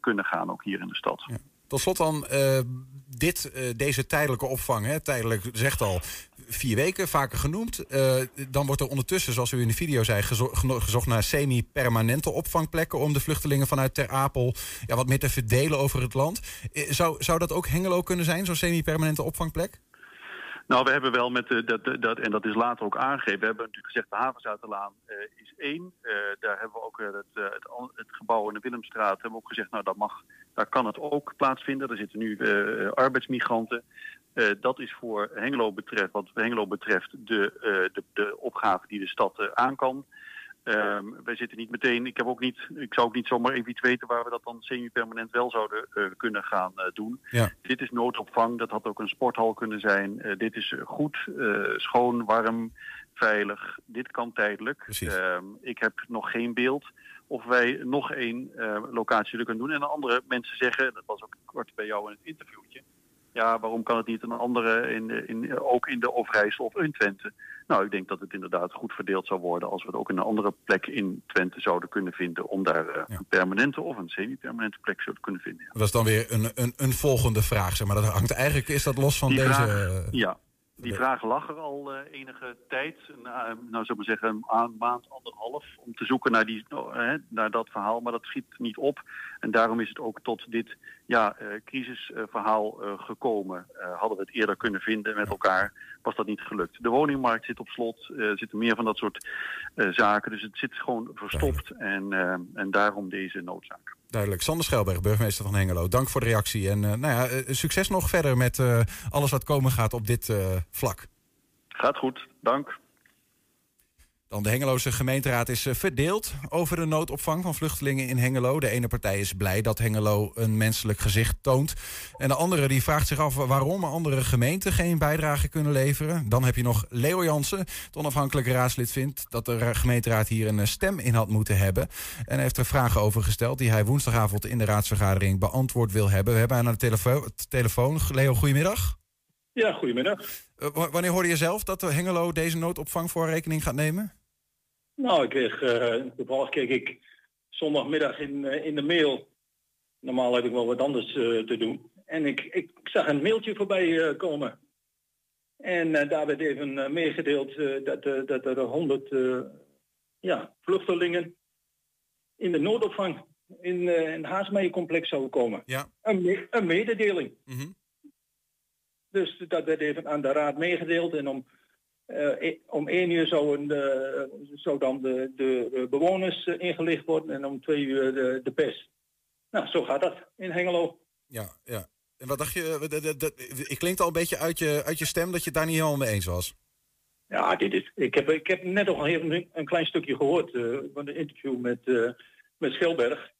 kunnen gaan, ook hier in de stad. Ja. Tot slot dan uh, dit, uh, deze tijdelijke opvang. Hè, tijdelijk zegt al vier weken, vaker genoemd. Uh, dan wordt er ondertussen, zoals u in de video zei, gezo gezocht naar semi-permanente opvangplekken om de vluchtelingen vanuit Ter Apel ja, wat meer te verdelen over het land. Zou, zou dat ook Hengelo kunnen zijn, zo'n semi-permanente opvangplek? Nou, we hebben wel met de, dat, dat, en dat is later ook aangegeven. We hebben natuurlijk gezegd, de Havenzuiterlaan uh, is één. Uh, daar hebben we ook het, het, het, gebouw in de Willemstraat, hebben we ook gezegd, nou, dat mag, daar kan het ook plaatsvinden. Er zitten nu arbeidsmigranten. dat is voor Hengelo betreft, wat Hengelo betreft, de, de, de opgave die de stad aan kan. Um, wij zitten niet meteen, ik, heb ook niet, ik zou ook niet zomaar even iets weten waar we dat dan semi-permanent wel zouden uh, kunnen gaan uh, doen. Ja. Dit is noodopvang, dat had ook een sporthal kunnen zijn. Uh, dit is goed, schoon, warm, veilig. Dit kan tijdelijk. Um, ik heb nog geen beeld of wij nog één eh, locatie zullen kunnen doen. En andere mensen zeggen, dat was ook kort bij jou in het interviewtje, ja, waarom kan het niet een andere, in, in, ook in de Overijssel of in Twente? Nou, ik denk dat het inderdaad goed verdeeld zou worden als we het ook in een andere plek in Twente zouden kunnen vinden. Om daar uh, een permanente of een semi-permanente plek zouden kunnen vinden. Ja. Dat is dan weer een, een, een volgende vraag, zeg maar. Dat hangt eigenlijk, is dat los van Die deze... vraag- ja, die vraag lag er al eh, enige tijd, na, nou zou ik maar zeggen een ma- maand, anderhalf, om te zoeken naar, die, nou, hè, naar dat verhaal, maar dat schiet niet op. En daarom is het ook tot dit ja, eh, crisisverhaal gekomen. Hadden we het eerder kunnen vinden met elkaar, was dat niet gelukt. De woningmarkt zit op slot, er zitten meer van dat soort zaken, dus het zit gewoon verstopt en, en daarom deze noodzaak. Duidelijk. Sander Schelberg, burgemeester van Hengelo. Dank voor de reactie. En eh, nou ja, eh, succes nog verder met eh, alles wat komen gaat op dit vlak. Gaat goed, dank. Dan de Hengeloze gemeenteraad is eh, verdeeld over de noodopvang van vluchtelingen in Hengelo. De ene partij is blij dat Hengelo een menselijk gezicht toont. En de andere die vraagt zich af waarom andere gemeenten geen bijdrage kunnen leveren. Dan heb je nog Leo Jansen, het onafhankelijke raadslid, vindt dat de ra- gemeenteraad hier een eh, stem in had moeten hebben. En hij heeft er vragen over gesteld die hij woensdagavond in de raadsvergadering beantwoord wil hebben. We hebben aan de telefo- telefoon. Leo, goedemiddag. Ja, goedemiddag. Eh, wa- wanneer hoorde je zelf dat de Hengelo deze noodopvang voor rekening gaat nemen? Nou, ik kreeg, eh, toevallig keek ik zondagmiddag in, eh, in de mail. Normaal heb ik wel wat anders eh, te doen. En ik, ik zag een mailtje voorbij komen. En daar werd even meegedeeld dat, dat er 100 eh, ja, vluchtelingen in de noodopvang in, in het Haasmeijercomplex zouden komen. Ja. Een, me- een mededeling. Mhm. Dus dat werd even aan de raad meegedeeld. En om, eh, om één uur zou, een, eh, zou dan de, de eh, bewoners ingelicht worden en om twee uur de, de pers. Nou, zo gaat dat in Hengelo. Ja, ja. En wat dacht je? dat- Ik klinkt al een beetje uit je, uit je stem dat je het daar niet helemaal mee eens was. Ja, dit is, ik, heb, ik heb net nog even een klein stukje gehoord eh, van een interview met, met Schilberg.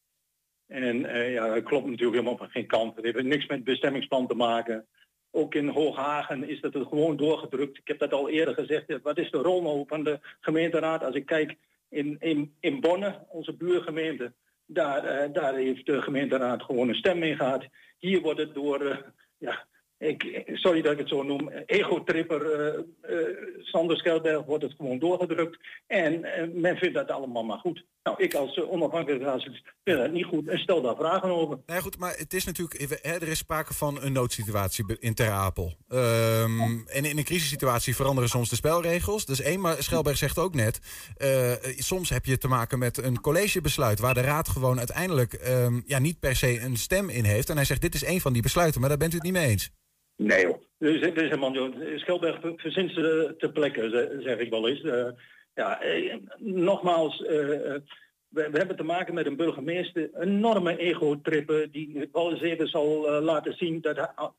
En ja, dat klopt natuurlijk helemaal van geen kant. Het heeft niks met bestemmingsplan te maken. Ook in Hooghagen is dat er gewoon doorgedrukt. Ik heb dat al eerder gezegd. Wat is de rol nou van de gemeenteraad? Als ik kijk in, in, in Bonne, onze buurgemeente, daar, eh, daar heeft de gemeenteraad gewoon een stem in gehad. Hier wordt het door, eh, ja, ik, sorry dat ik het zo noem, ego-tripper eh, eh, Sander Schelberg wordt het gewoon doorgedrukt. En men vindt dat allemaal maar goed. Nou, ik als uh, onafhankelijk raadslid vind dat niet goed en stel daar vragen over. Nou ja, goed, maar het is natuurlijk, hè, er is sprake van een noodsituatie in Ter Apel. Ehm, En in een crisissituatie veranderen soms de spelregels. Dus één, maar Schelberg zegt ook net, soms heb je te maken met een collegebesluit waar de raad gewoon uiteindelijk ehm, ja, niet per se een stem in heeft. En hij zegt, dit is één van die besluiten, maar daar bent u het niet mee eens. Nee joh. Dus, dus helemaal, joh. Schelberg verzint ze ter plekke, ze- zeg ik wel eens. Eh, ja, eh, nogmaals, eh, we, hebben te maken met een burgemeester, enorme ego-trippen, die wel eens even zal laten zien dat hij, ah,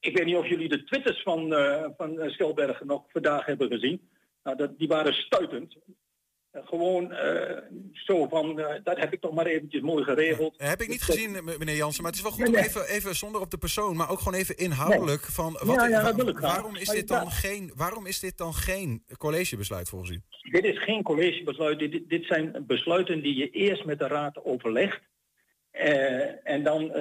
ik weet niet of jullie de twitters van, van Schelberg nog vandaag hebben gezien. Nou, dat, die waren stuitend. Eh, gewoon eh, zo van, eh, dat heb ik toch maar eventjes mooi geregeld. Heb ik niet gezien, meneer Jansen, maar het is wel goed om even, even zonder op de persoon, maar ook gewoon even inhoudelijk van wat, Ja, ja, wa- waarom, is dit dan geen, waarom is dit dan geen collegebesluit volgens u? Dit is geen collegebesluit. Dit, dit zijn besluiten die je eerst met de raad overlegt. En dan,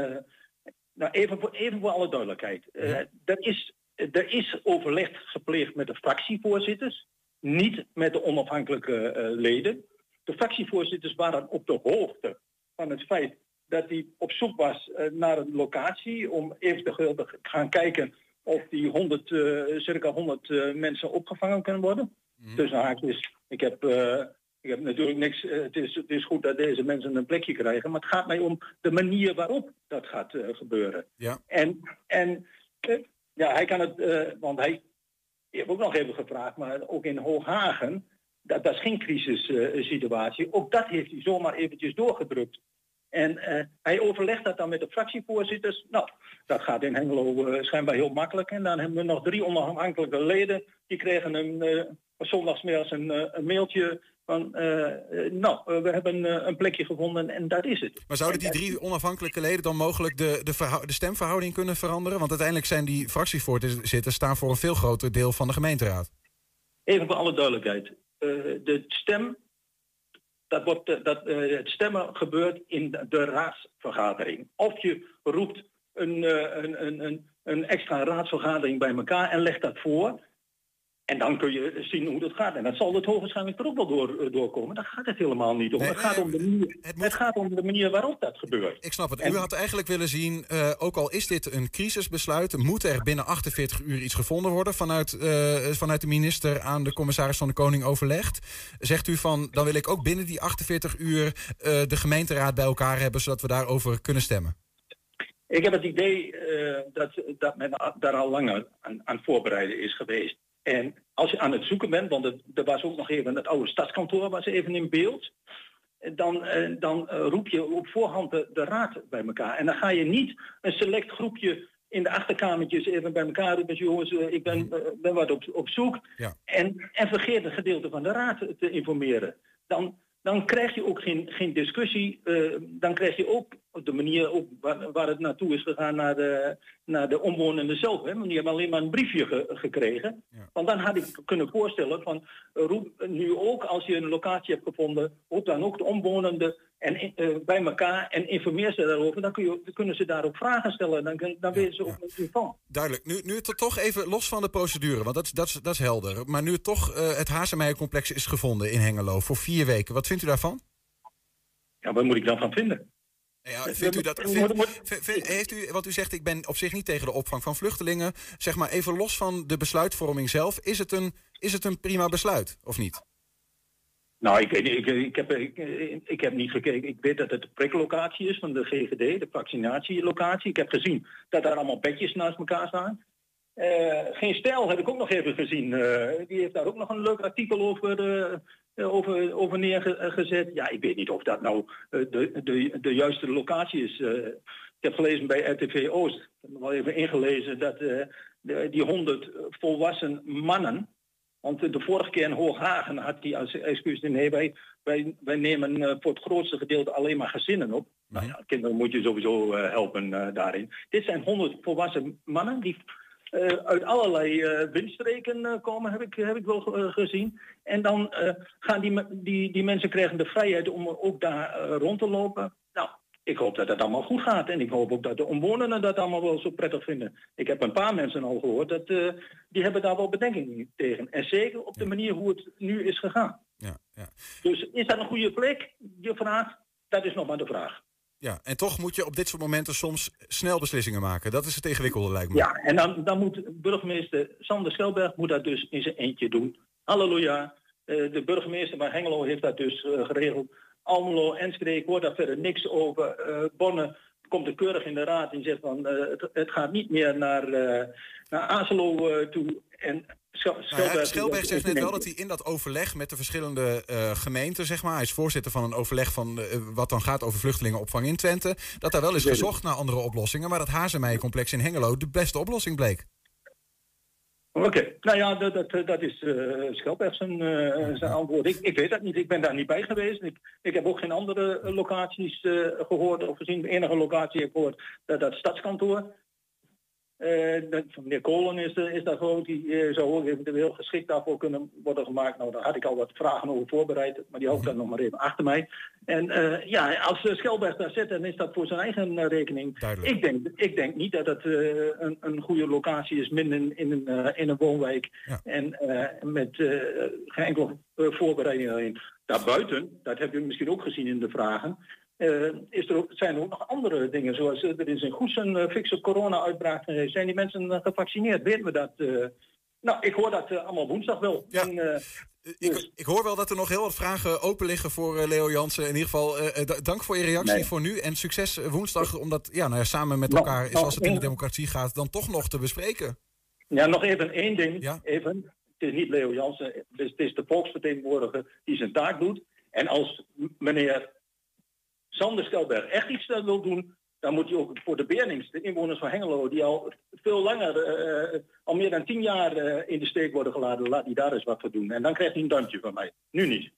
nou even, voor, even voor alle duidelijkheid. Eh, er, is, er is overleg gepleegd met de fractievoorzitters, niet met de onafhankelijke eh, leden. De fractievoorzitters waren op de hoogte van het feit dat hij op zoek was eh, naar een locatie om eventueel te gaan kijken of die 100, eh, circa 100 eh, mensen opgevangen kunnen worden. Tussen haakjes, ik heb, ik heb natuurlijk niks. het, is, het is goed dat deze mensen een plekje krijgen, maar het gaat mij om de manier waarop dat gaat gebeuren. Ja. En, en ja, hij kan het, want hij heeft ook nog even gevraagd, maar ook in Hooghagen, dat, dat is geen crisissituatie. ook dat heeft hij zomaar eventjes doorgedrukt. En eh, hij overlegt dat dan met de fractievoorzitters. Nou, dat gaat in Hengelo eh, schijnbaar heel makkelijk. En dan hebben we nog drie onafhankelijke leden. Die kregen een, eh zondagsmiddags een, een mailtje van... eh, eh, nou, eh, we hebben een plekje gevonden en dat is het. Maar zouden die drie onafhankelijke leden dan mogelijk de, de, de stemverhouding kunnen veranderen? Want uiteindelijk zijn die fractievoorzitters staan voor een veel groter deel van de gemeenteraad. Even voor alle duidelijkheid. De stem Dat wordt, dat, het stemmen gebeurt in de, de raadsvergadering. Of je roept een, een, een, een, een extra raadsvergadering bij elkaar en legt dat voor. En dan kun je zien hoe dat gaat. En dat zal het hoogwaarschijnlijk er ook wel door, eh, doorkomen. Daar gaat het helemaal niet om. Nee, het, gaat om de manier, het gaat om de manier waarop dat gebeurt. Ik snap het. En- U had eigenlijk willen zien, eh, ook al is dit een crisisbesluit, moet er binnen 48 uur iets gevonden worden vanuit, eh, vanuit de minister aan de commissaris van de Koning overlegd. Zegt u van, dan wil ik ook binnen die 48 uur eh, de gemeenteraad bij elkaar hebben, zodat we daarover kunnen stemmen. Ik heb het idee eh, dat, dat men daar al langer aan, aan voorbereiden is geweest. En als je aan het zoeken bent, want er was ook nog even het oude stadskantoor was even in beeld. Dan, eh, dan eh, roep je op voorhand de, de raad bij elkaar. En dan ga je niet een select groepje in de achterkamertjes even bij elkaar roepen. Jongens, eh, ik ben, ben wat op, op zoek. Ja. En, en vergeet een gedeelte van de raad te informeren. Dan, dan krijg je ook geen, geen discussie. dan krijg je ook op de manier ook waar, waar het naartoe is gegaan naar de, naar de omwonenden zelf. Hè. Want die hebben alleen maar een briefje ge- gekregen. Ja. Want dan had ik kunnen voorstellen van roep nu ook als je een locatie hebt gevonden, roep dan ook de omwonenden en, eh, bij elkaar en informeer ze daarover. Dan kun je, kunnen ze daar ook vragen stellen. Dan, dan weten ze ook u van. Duidelijk. Nu, nu het er toch even los van de procedure, want dat, is- dat, is- dat is helder. Maar nu het toch eh, het Hazemeijer-complex is gevonden in Hengelo voor vier weken. Wat vindt u daarvan? Ja, wat moet ik dan van vinden? Ja, vindt u dat, vindt- heeft u, wat u zegt, ik ben op zich niet tegen de opvang van vluchtelingen. Zeg maar even los van de besluitvorming zelf. Is het een, is het een prima besluit, of niet? Nou, ik, weet niet, ik, ik, heb, ik, ik heb niet gekeken. Ik weet dat het de priklocatie is van de GGD, de vaccinatielocatie. Ik heb gezien dat daar allemaal bedjes naast elkaar staan. Eh, geen stijl heb ik ook nog even gezien. Eh, die heeft daar ook nog een leuk artikel over, eh, eh, over, over neergezet. Ja, ik weet niet of dat nou eh, de, de, de juiste locatie is. Eh, ik heb gelezen bij RTV Oost, ik heb nog wel even ingelezen, dat eh, de, die 100 volwassen mannen, want de vorige keer in Hooghagen had hij als excuus, nee, wij, wij, wij nemen eh, voor het grootste gedeelte alleen maar gezinnen op. Nou ja, kinderen moet je sowieso eh, helpen eh, daarin. Dit zijn 100 volwassen mannen die eh, uit allerlei windstreken eh, komen, heb ik, heb ik wel gezien. En dan gaan die, die, die mensen krijgen de vrijheid om ook daar rond te lopen. Nou, ik hoop dat het allemaal goed gaat. En ik hoop ook dat de omwonenden dat allemaal wel zo prettig vinden. Ik heb een paar mensen al gehoord, dat, die hebben daar wel bedenkingen tegen. En zeker op de manier hoe het nu is gegaan. Ja, ja. Dus is dat een goede plek, je vraagt? Dat is nog maar de vraag. Ja, en toch moet je op dit soort momenten soms snel beslissingen maken. Dat is het ingewikkelde, lijkt me. Ja, en dan, dan moet burgemeester Sander Schelberg moet dat dus in zijn eentje doen. Halleluja. Eh, de burgemeester van Hengelo heeft dat dus eh, geregeld. Almelo, Enschede, ik hoor daar verder niks over. Eh Bonne komt er keurig in de raad en zegt van het, het gaat niet meer naar, naar Azelo toe. En Schelberg, Schelberg zegt net wel dat hij in dat overleg met de verschillende eh, gemeenten, zeg maar, hij is voorzitter van een overleg van eh, wat dan gaat over vluchtelingenopvang in Twente, dat daar wel is gezocht naar andere oplossingen, maar dat Hazemeijer-complex in Hengelo de beste oplossing bleek. Oké, nou ja, dat, dat, dat is eh Schelberg zijn, zijn antwoord. Ik, ik weet dat niet, ik ben daar niet bij geweest. Ik, ik heb ook geen andere locaties eh, gehoord of gezien. De enige locatie heb ik gehoord, dat, dat stadskantoor. Eh, dat, van meneer Kolen is, eh, is daar gewoon, die eh, zou eventueel geschikt daarvoor kunnen worden gemaakt. Nou, daar had ik al wat vragen over voorbereid, maar die ik dan nog maar even achter mij. En ja, als Schelberg daar zit, dan is dat voor zijn eigen rekening. Duidelijk. Ik denk, ik denk niet dat het een, een goede locatie is midden in een, in een woonwijk. Ja. En met geen enkele voorbereiding erin. Daarbuiten, dat heb je misschien ook gezien in de vragen. Eh, is er ook, zijn er ook nog andere dingen, zoals eh, er is in Goes een uh, fikse corona-uitbraak geweest. Zijn die mensen gevaccineerd? Weten we dat? nou, ik hoor dat allemaal woensdag wel. Ja. En, Ik, Dus- ik hoor wel dat er nog heel wat vragen open liggen voor Leo Jansen. In ieder geval, da- dank voor je reactie Nee. voor nu. En succes woensdag, omdat ja, nou ja, samen met elkaar, nou, zoals het in de democratie gaat, dan toch nog te bespreken. Ja, nog even één ding. Ja. Even. Het is niet Leo Jansen, het is, het is de volksvertegenwoordiger die zijn taak doet. En als meneer Sander Stelberg echt iets eh, wil doen, dan moet hij ook voor de Beernings, de inwoners van Hengelo, die al veel langer, eh, al meer dan tien jaar eh, in de steek worden geladen, laat hij daar eens wat voor doen. En dan krijgt hij een duimpje van mij. Nu niet.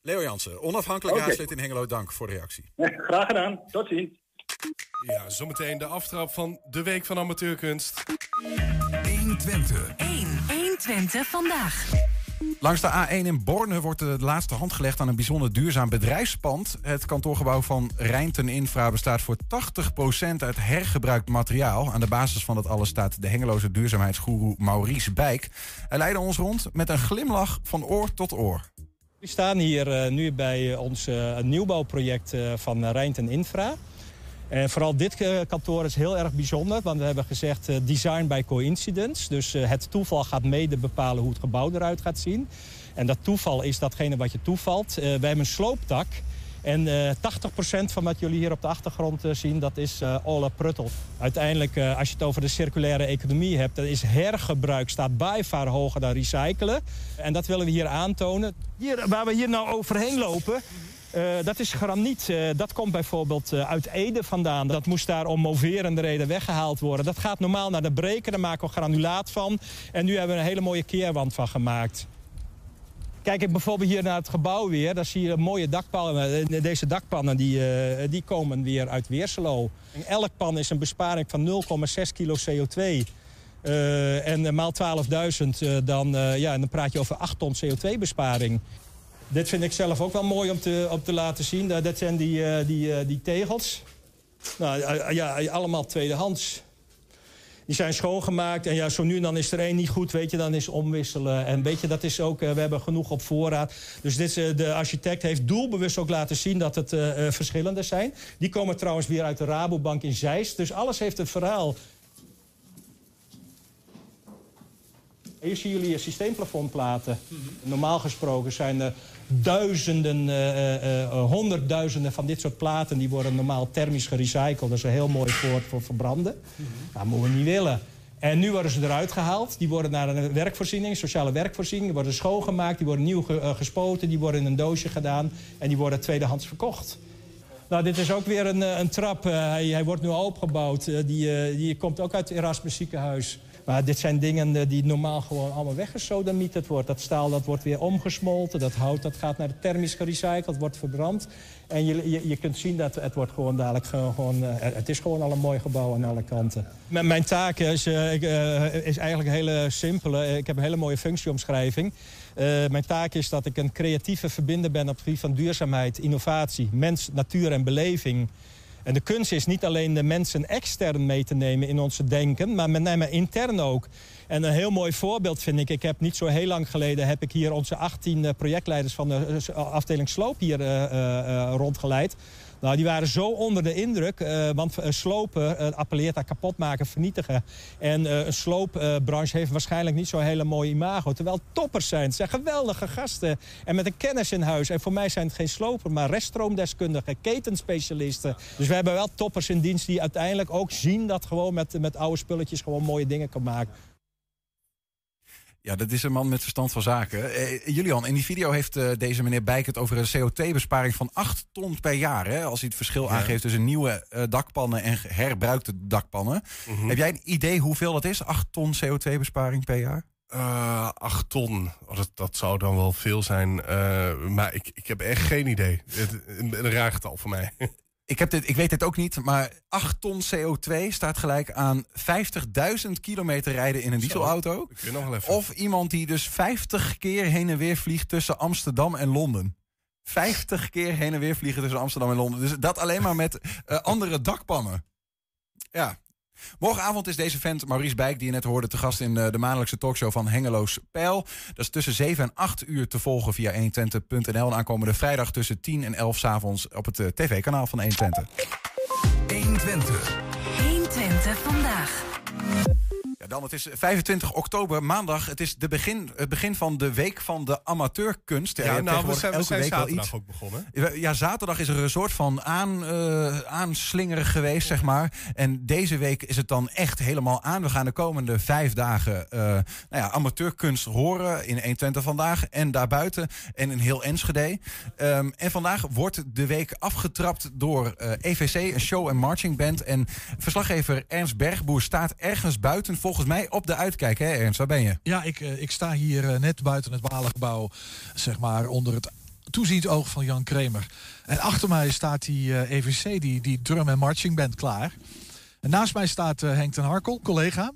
Leo Jansen, onafhankelijk raadslid in Hengelo, dank voor de reactie. Graag gedaan. Tot ziens. Ja, zometeen de aftrap van de Week van Amateurkunst. 1 Twente. 1. 1 Twente vandaag. Langs de A1 in Borne wordt de laatste hand gelegd aan een bijzonder duurzaam bedrijfspand. Het kantoorgebouw van Rijnten Infra bestaat voor 80% uit hergebruikt materiaal. Aan de basis van dat alles staat de hengeloze duurzaamheidsgoeroe Maurice Bijk. Hij leidde ons rond met een glimlach van oor tot oor. We staan hier uh, nu bij eh, ons uh, nieuwbouwproject van Rijnten Infra. En vooral dit kantoor is heel erg bijzonder, want we hebben gezegd uh, design by coincidence. Dus uh, het toeval gaat mede bepalen hoe het gebouw eruit gaat zien. En dat toeval is datgene wat je toevalt. Uh, wij hebben een slooptak. En 80% van wat jullie hier op de achtergrond zien, dat is Ola Pruttel. Uiteindelijk, als je het over de circulaire economie hebt... dan is hergebruik staat far hoger dan recyclen. En dat willen we hier aantonen. Hier, waar we hier nou overheen lopen... Uh, dat is graniet. Uh, dat komt bijvoorbeeld uh, uit Ede vandaan. Dat moest daar om moverende reden weggehaald worden. Dat gaat normaal naar de breker, daar maken we granulaat van. En nu hebben we een hele mooie keerwand van gemaakt. Kijk ik bijvoorbeeld hier naar het gebouw weer. Daar zie je mooie dakpannen. Deze dakpannen die, die komen weer uit Weerselo. Elk pan is een besparing van 0,6 kilo CO2. en maal 12.000, dan, ja, dan praat je over 8 ton CO2-besparing. Dit vind ik zelf ook wel mooi om te, om te laten zien. Dat zijn die, uh, die, uh, die tegels. Nou, ja, allemaal tweedehands. Die zijn schoongemaakt en ja, zo nu dan is er één niet goed, weet je, dan is omwisselen. En weet je, dat is ook, uh, we hebben genoeg op voorraad. Dus dit, de architect heeft doelbewust ook laten zien dat het verschillende zijn. Die komen trouwens weer uit de Rabobank in Zeist. Dus alles heeft een verhaal. Hier zien jullie systeemplafondplaten. Normaal gesproken zijn er duizenden, uh, uh, honderdduizenden van dit soort platen... die worden normaal thermisch gerecycled. Dat is heel mooi voor, voor verbranden. Dat moeten we niet willen. En nu worden ze eruit gehaald. Die worden naar een werkvoorziening, sociale werkvoorziening. Die worden schoongemaakt, die worden nieuw ge gespoten... die worden in een doosje gedaan en die worden tweedehands verkocht. Nou, dit is ook weer een, een trap. hij, hij, wordt nu opgebouwd. die, die komt ook uit het Erasmus ziekenhuis. Maar dit zijn dingen die normaal gewoon allemaal weggesodemieterd wordt. Dat staal dat wordt weer omgesmolten. Dat hout dat gaat naar thermisch gerecycled, wordt verbrand. En je, je, je kunt zien dat het wordt gewoon dadelijk gewoon... Uh, het is gewoon al een mooi gebouw aan alle kanten. Mijn taak is, uh, is eigenlijk een hele simpele. Ik heb een hele mooie functieomschrijving. mijn taak is dat ik een creatieve verbinder ben op het gebied van duurzaamheid, innovatie, mens, natuur en beleving. En de kunst is niet alleen de mensen extern mee te nemen in onze denken, maar met name intern ook. En een heel mooi voorbeeld vind ik, ik heb niet zo heel lang geleden... heb ik hier onze 18 projectleiders van de afdeling Sloop hier uh, rondgeleid. Nou, die waren zo onder de indruk, uh, want slopen uh, appelleert aan kapotmaken, vernietigen. En een sloopbranche heeft waarschijnlijk niet zo'n hele mooie imago. Terwijl toppers zijn, het zijn geweldige gasten. En met een kennis in huis. En voor mij zijn het geen slopen, maar reststroomdeskundigen, ketenspecialisten. Dus we hebben wel toppers in dienst die uiteindelijk ook zien dat gewoon met, met oude spulletjes gewoon mooie dingen kan maken. Ja, dat is een man met verstand van zaken. Eh, Julian, in die video heeft uh, deze meneer Bijk het over een CO2-besparing van 8 ton per jaar. Hè, als hij het verschil ja. aangeeft tussen nieuwe uh, dakpannen en herbruikte dakpannen. Mm -hmm. Heb jij een idee hoeveel dat is? 8 ton CO2-besparing per jaar? Uh, 8 ton, oh, dat, dat zou dan wel veel zijn. maar ik, ik heb echt geen idee. Het, een, een raar getal voor mij. [LAUGHS] Ik, heb dit, ik weet dit ook niet, maar 8 ton CO2 staat gelijk aan 50.000 kilometer rijden in een dieselauto. Of iemand die dus 50 keer heen en weer vliegt tussen Amsterdam en Londen. 50 keer heen en weer vliegen tussen Amsterdam en Londen. Dus dat alleen maar met uh, andere dakpannen. Ja, Morgenavond is deze vent Maurice Bijk, die je net hoorde, te gast in de maandelijkse talkshow van Hengeloos Pijl. Dat is tussen 7 en 8 uur te volgen via 120.nl. En aankomende vrijdag tussen 10 en 11 s avonds op het tv-kanaal van 120. 120. 120 vandaag. Ja, dan, het is 25 oktober, maandag. Het is de begin, het begin van de week van de amateurkunst. Ja, nou, we zijn, we zijn zaterdag ook begonnen. Ja, zaterdag is er een soort van aan, uh, aanslingeren geweest, zeg maar. En deze week is het dan echt helemaal aan. We gaan de komende vijf dagen uh, nou ja, amateurkunst horen in 120 vandaag. En daarbuiten en in heel Enschede. Um, en vandaag wordt de week afgetrapt door uh, EVC, een show- en marching band. En verslaggever Ernst Bergboer staat ergens buiten volgens mij op de uitkijk, hè Ernst? Waar ben je? Ja, ik, ik sta hier net buiten het Walengebouw, zeg maar onder het toeziend oog van Jan Kremer. En achter mij staat die uh, EVC, die, die drum- en marching band klaar. En naast mij staat uh, Henk ten Harkel, collega.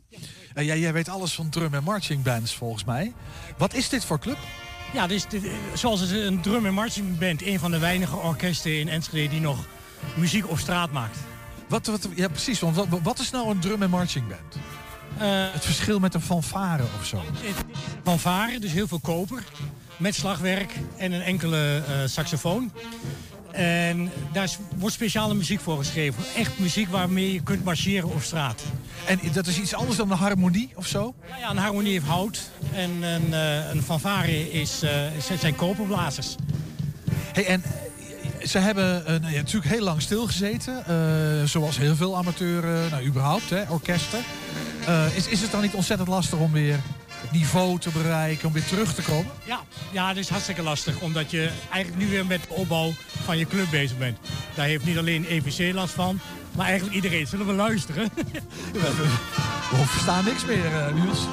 En jij, jij weet alles van drum- en marching bands volgens mij. Wat is dit voor club? Ja, dus dit, zoals het een drum en marching band, een van de weinige orkesten in Enschede die nog muziek op straat maakt. Wat, wat, ja, precies. Want wat, wat is nou een drum en marching band? Het verschil met een fanfare of zo? Fanfare, dus heel veel koper met slagwerk en een enkele uh, saxofoon. En daar wordt speciale muziek voor geschreven. Echt muziek waarmee je kunt marcheren op straat. En dat is iets anders dan een harmonie of zo? Ja, ja een harmonie heeft hout. En een, uh, een fanfare is, uh, zijn koperblazers. Hey, en ze hebben uh, ja, natuurlijk heel lang stilgezeten. zoals heel veel amateur, nou überhaupt, hè, orkesten. Is, is het dan niet ontzettend lastig om weer niveau te bereiken, om weer terug te komen? Ja, ja, dat is hartstikke lastig. Omdat je eigenlijk nu weer met de opbouw van je club bezig bent. Daar heeft niet alleen EVC last van, maar eigenlijk iedereen. Zullen we luisteren? [LAUGHS] we verstaan niks meer, uh, Niels.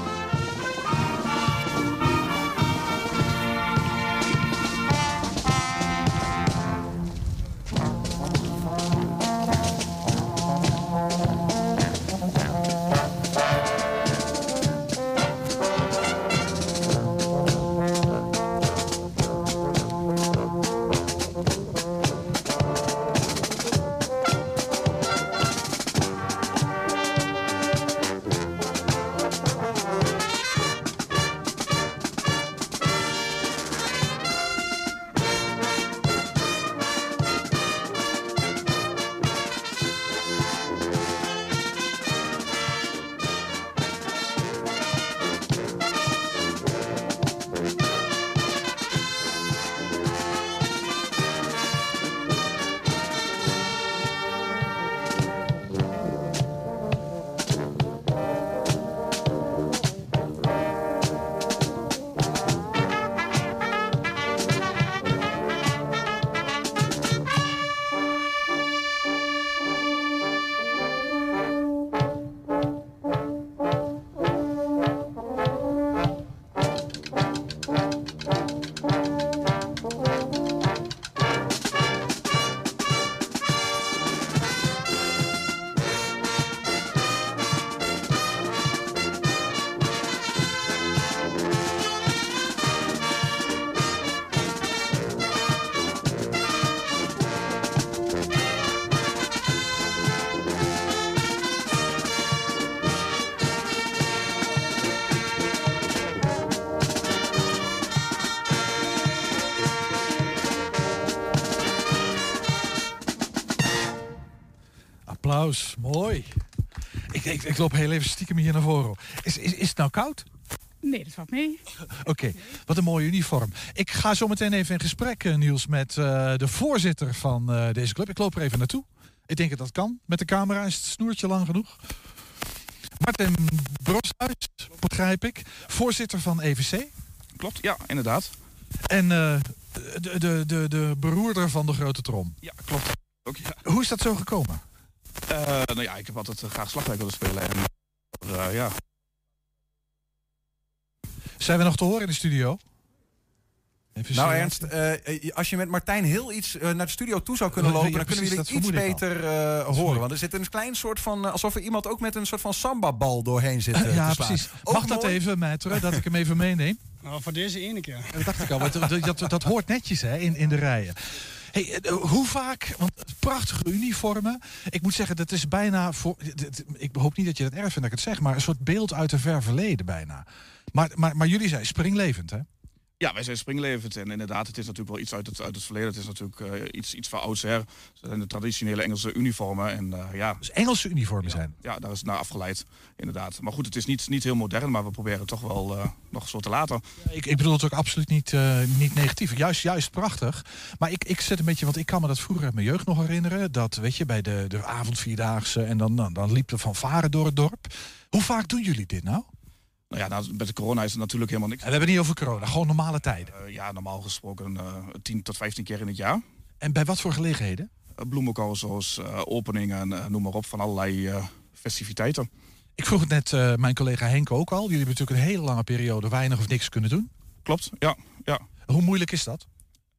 Mooi. Ik, ik, ik, loop heel even stiekem hier naar voren. Is, is, is het nou koud? Nee, dat valt mee. [LAUGHS] Oké, wat een mooi uniform. Ik ga zo meteen even in gesprek, eh, Niels, met uh, de voorzitter van uh, deze club. Ik loop er even naartoe. Ik denk dat dat kan. Met de camera is het snoertje lang genoeg. Martin Broshuis, begrijp ik. Voorzitter van EVC. Klopt, ja, inderdaad. En de, de, de, de beroerder van de grote trom. Ja, klopt. Ook, ja. Hoe is dat zo gekomen? Uh, nou ja, ik heb altijd eh, graag slagwerk willen spelen. En, uh, ja. Zijn we nog te horen in de studio? Even nou Ernst, uh, als je met Martijn heel iets naar de studio toe zou kunnen lopen, dan kunnen we jullie iets beter horen. Want er zit een klein soort van, alsof er iemand ook met een soort van samba-bal doorheen zit. ja, precies. Mag dat even, Maître, dat ik hem even meeneem? Nou, voor deze ene keer. Dat dacht ik al, dat, dat, dat hoort netjes hè, in, in de rijen. Hey, eh, hoe vaak, want prachtige uniformen. Ik moet zeggen, dat is bijna voor. Ik hoop niet dat je dat erg vindt dat ik het zeg, maar een soort beeld uit een ver verleden bijna. Maar, maar, maar jullie zijn springlevend, hè? Ja, wij zijn springlevend. En inderdaad, het is natuurlijk wel iets uit het, uit het verleden. Het is natuurlijk uh, iets, iets van oudsher. Zijn de traditionele Engelse uniformen. En, uh, ja. Dus Engelse uniformen zijn? Ja, daar is het naar afgeleid, inderdaad. Maar goed, het is niet, niet heel modern, maar we proberen toch wel uh, nog zo te laten. ik, ik bedoel het ook absoluut niet, niet negatief. Juist, juist prachtig. Maar ik, ik zet een beetje, want ik kan me dat vroeger uit mijn jeugd nog herinneren. Dat, weet je, bij de, de avondvierdaagse en dan, dan, dan liep er van varen door het dorp. Hoe vaak doen jullie dit nou? Nou ja, nou, met de corona is het natuurlijk helemaal niks. En we hebben niet over corona, gewoon normale tijden. Uh, ja, normaal gesproken uh, eh, 10 tot 15 keer in het jaar. En bij wat voor gelegenheden? Uh, zoals openingen, noem maar op, van allerlei festiviteiten. Ik vroeg het net mijn collega Henk ook al. Jullie hebben natuurlijk een hele lange periode weinig of niks kunnen doen. Klopt, ja. ja. Hoe moeilijk is dat?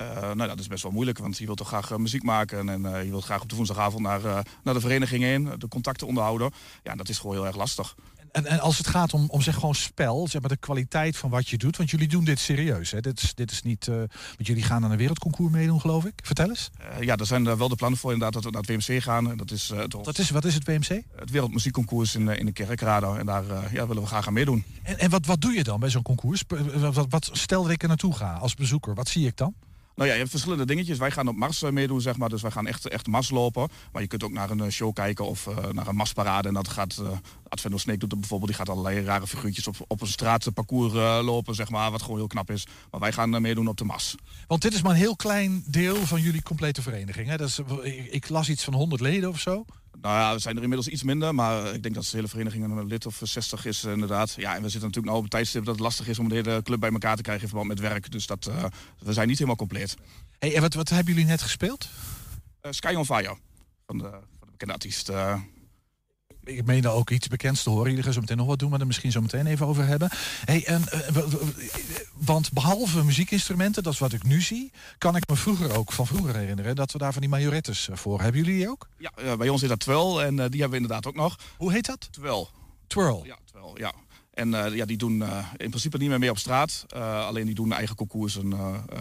Uh, nou, dat is best wel moeilijk, want je wilt toch graag muziek maken en uh, je wilt graag op de woensdagavond naar, naar de vereniging in, de contacten onderhouden. Ja, dat is gewoon heel erg lastig. En, en als het gaat om, om zeg gewoon spel, zeg maar de kwaliteit van wat je doet. Want jullie doen dit serieus. Hè? Dit, is, dit is niet. Uh, want jullie gaan aan een wereldconcours meedoen, geloof ik. Vertel eens. Uh, ja, er zijn wel de plannen voor inderdaad dat we naar het WMC gaan. Dat is, uh, wat, is, wat is het WMC? Het Wereldmuziekconcours in, in de Kerkrade. En daar ja, willen we graag aan meedoen. En, en wat, wat doe je dan bij zo'n concours? Wat, wat, stel dat ik er naartoe ga als bezoeker, wat zie ik dan? Nou ja, je hebt verschillende dingetjes. Wij gaan op Mars eh, meedoen, zeg maar. Dus wij gaan echt, echt Mars lopen. Maar je kunt ook naar een eh, show kijken of uh, naar een Marsparade. En dat gaat, Advendo Snake doet het bijvoorbeeld. Die gaat allerlei rare figuurtjes op, op een straatparcours lopen, zeg maar. Wat gewoon heel knap is. Maar wij gaan meedoen op de Mars. Want dit is maar een heel klein deel van jullie complete vereniging. Hè? Dat is, ik, ik las iets van 100 leden of zo. Nou ja, we zijn er inmiddels iets minder, maar ik denk dat de hele vereniging een lid of 60 is inderdaad. Ja, en we zitten natuurlijk nou op een tijdstip dat het lastig is om de hele club bij elkaar te krijgen in verband met werk. Dus dat, uh, we zijn niet helemaal compleet. Hey, en wat, wat hebben jullie net gespeeld? Uh, Sky on Fire, van de, van de bekende artiest. Ik meen daar ook iets bekends te horen. Jullie gaan zo meteen nog wat doen, maar er misschien zo meteen even over hebben. Hey, en, uh, want behalve muziekinstrumenten, dat is wat ik nu zie, kan ik me vroeger ook van vroeger herinneren dat we daar van die majorettes voor. Hebben jullie die ook? Ja, bij ons is dat twirl en die hebben we inderdaad ook nog. Hoe heet dat? Twirl. Twirl. Ja, twirl, ja. En uh, ja, die doen uh, in principe niet meer mee op straat. Uh, alleen die doen eigen concoursen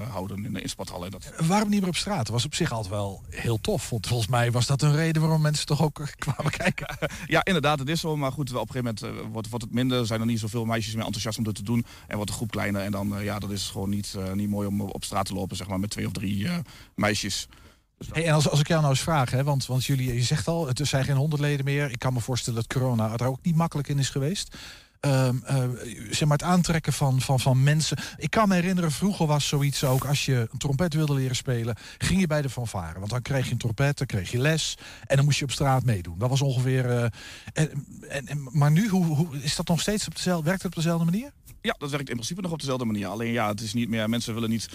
houden in, in sporthallen. Dat... Waarom niet meer op straat? Was op zich altijd wel heel tof. Want volgens mij was dat een reden waarom mensen toch ook [LAUGHS] kwamen kijken. [LAUGHS] ja, inderdaad, het is zo. Maar goed, op een gegeven moment wordt, wordt het minder. Zijn er niet zoveel meisjes meer enthousiast om dit te doen. En wordt de groep kleiner. En dan ja, dat is gewoon niet, niet mooi om op straat te lopen, zeg maar, met twee of drie meisjes. Dus hey, en als, als ik jou nou eens vraag, hè, want, want jullie, je zegt al, het zijn geen honderd leden meer. Ik kan me voorstellen dat corona er ook niet makkelijk in is geweest. Um, uh, zeg maar het aantrekken van, van, van mensen. Ik kan me herinneren, vroeger was zoiets ook... als je een trompet wilde leren spelen, ging je bij de fanfare. Want dan kreeg je een trompet, dan kreeg je les... en dan moest je op straat meedoen. Dat was ongeveer... Uh, en, en, maar nu, hoe, hoe, is dat nog steeds op dezelfde... werkt het op dezelfde manier? Ja, dat werkt in principe nog op dezelfde manier. Alleen ja, het is niet meer... Mensen willen niet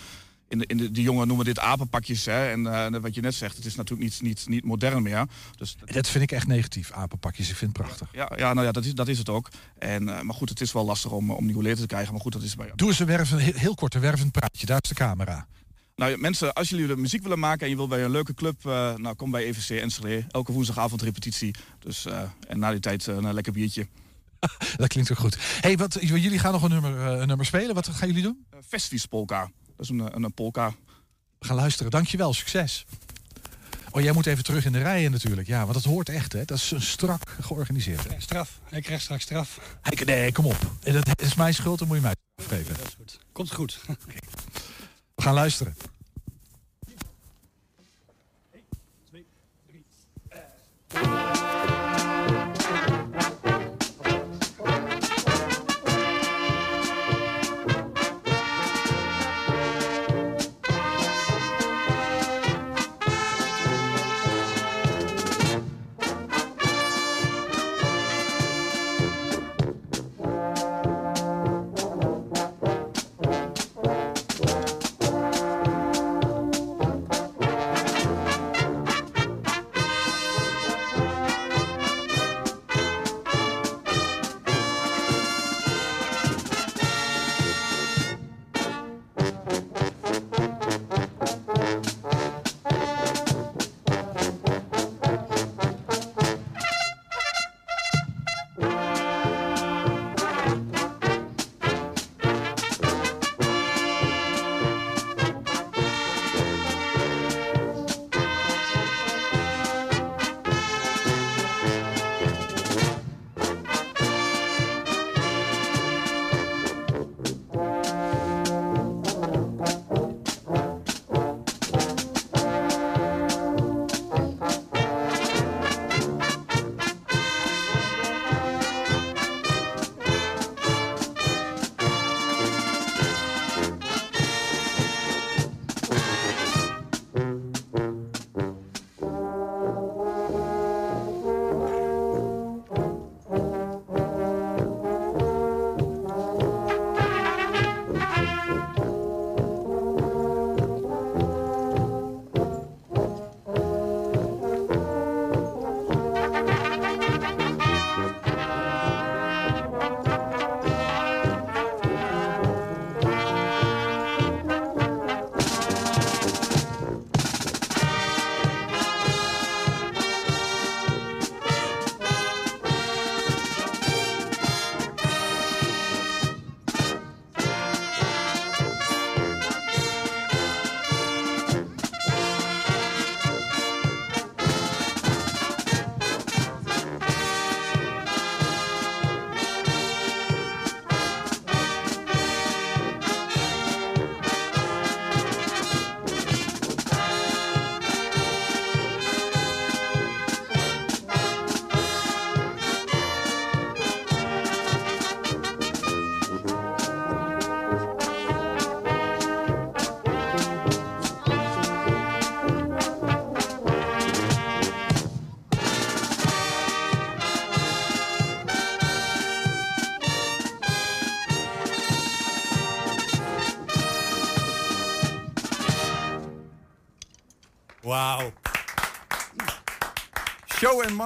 in de, in de, de jongen noemen dit apenpakjes. Hè? En uh, wat je net zegt, het is natuurlijk niet, niet, niet modern meer. Dus dat vind ik echt negatief, apenpakjes. Ik vind het prachtig. Ja, ja nou ja, dat is, dat is het ook. En, uh, maar goed, het is wel lastig om, om nieuwe leden te krijgen. Maar goed, dat is bij... Doe eens een werven, heel, heel kort een wervend praatje. Daar is de camera. Nou mensen, als jullie de muziek willen maken en je wilt bij een leuke club, uh, nou kom bij EVC Enschede. Elke woensdagavond repetitie. Dus, en na die tijd een lekker biertje. [LAUGHS] dat klinkt ook goed. Hey, wat, jullie gaan nog een nummer, een nummer spelen. Wat gaan jullie doen? Festivis Polka. Dat is een, eh, een polka. We gaan luisteren. Dankjewel. Succes. Oh, jij moet even terug in de rijen natuurlijk. Ja, want dat hoort echt, hè? Dat is een strak georganiseerd. Straf. Hij krijgt straks straf. Hij, nee, kom op. Eh, dat is mijn schuld, dan moet je mij geven. Dat is goed. Komt goed. [LAUGHS] We gaan luisteren. Eén, twee, drie. Uh.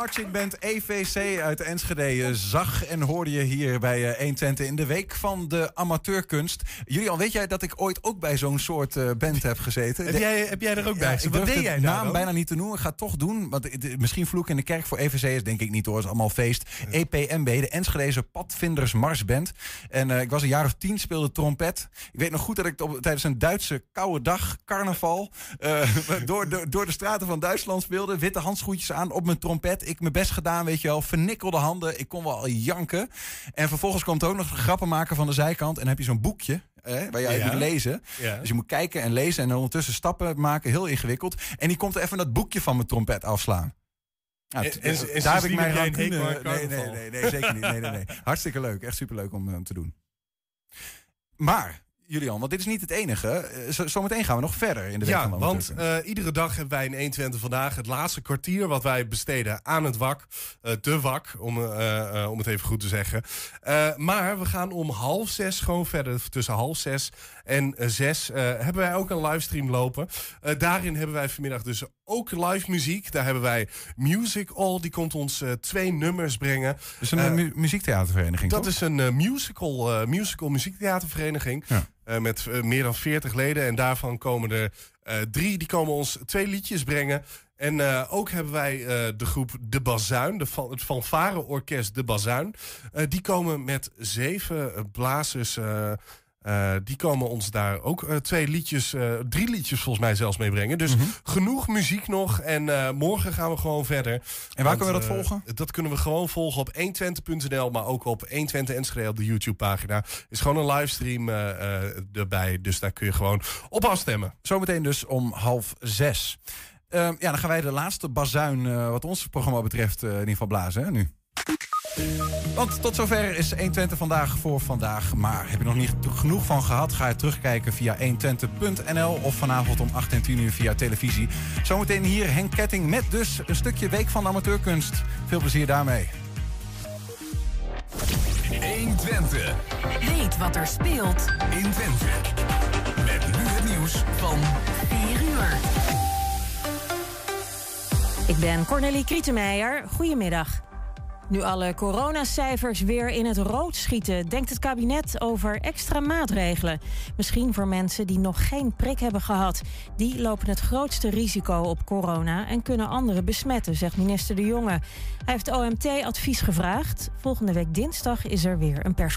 Marching Band EVC uit Enschede zag en hoorde je hier bij 120 in de week van de amateurkunst. Julian, weet jij dat ik ooit ook bij zo'n soort uh, band heb gezeten? Heb jij, heb jij er ook bij? Ja, Wat deed jij de naam bijna niet te noemen. Ik ga het toch doen. Want misschien vloek in de kerk voor EVC is denk ik niet hoor. Is allemaal feest. EPMB, de Enschedeze Padvinders Marsband. En uh, ik was een jaar of tien, speelde trompet. Ik weet nog goed dat ik op, tijdens een Duitse koude dag, carnaval, uh, [LAUGHS] door, door, door de straten van Duitsland speelde. Witte handschoentjes aan op mijn trompet. Ik mijn best gedaan, weet je wel. Vernikkelde handen. Ik kon wel janken. En vervolgens komt er ook nog grappen maken van de zijkant. En dan heb je zo'n boekje. Eh, waar jij ja. moet lezen. Ja. Dus je moet kijken en lezen en ondertussen stappen maken. Heel ingewikkeld. En die komt er even dat boekje van mijn trompet afslaan. Nou, en, en, en, daar heb ik mijn rancune... Nee, nee, nee, nee, zeker niet. Nee, nee, nee. Hartstikke leuk. Echt superleuk om uh, te doen. Maar Julian, want dit is niet het enige. Zometeen gaan we nog verder in de week ja, van want uh, iedere dag hebben wij in 120 vandaag het laatste kwartier wat wij besteden aan het wak. Uh, de wak, om, uh, om het even goed te zeggen. maar we gaan om half zes gewoon verder. Tussen half zes en zes hebben wij ook een livestream lopen. daarin hebben wij vanmiddag dus ook live muziek. Daar hebben wij Music All. Die komt ons twee nummers brengen. Dus een mu muziektheatervereniging, Dat toch? is een musical, musical muziektheatervereniging. Ja. Met meer dan 40 leden. En daarvan komen er drie. Die komen ons twee liedjes brengen. En ook hebben wij de groep De Bazuin. De, het fanfare-orkest De Bazuin. die komen met zeven blazers... Uh, die komen ons daar ook uh, twee liedjes, uh, drie liedjes volgens mij zelfs mee brengen. Dus mm -hmm. genoeg muziek nog. En morgen gaan we gewoon verder. En waar Want, kunnen we dat volgen? Dat kunnen we gewoon volgen op 120.nl, maar ook op 120 Enschede op de YouTube pagina. Is gewoon een livestream erbij. Dus daar kun je gewoon op afstemmen. Zometeen dus om half zes. ja, dan gaan wij de laatste bazuin wat ons programma betreft in ieder geval blazen hè, nu. Want tot zover is 120 vandaag voor vandaag. Maar heb je nog niet genoeg van gehad? Ga je terugkijken via 120.nl of vanavond om 8 en 10 uur via televisie. Zometeen hier Henk Ketting met dus een stukje Week van de Amateurkunst. Veel plezier daarmee. 120. Weet wat er speelt in Twente. Met nu het nieuws van 4 uur. Ik ben Cornelie Krietenmeijer. Goedemiddag. Nu alle coronacijfers weer in het rood schieten, denkt het kabinet over extra maatregelen. Misschien voor mensen die nog geen prik hebben gehad. Die lopen het grootste risico op corona en kunnen anderen besmetten, zegt minister De Jonge. Hij heeft OMT advies gevraagd. Volgende week dinsdag is er weer een persconferentie.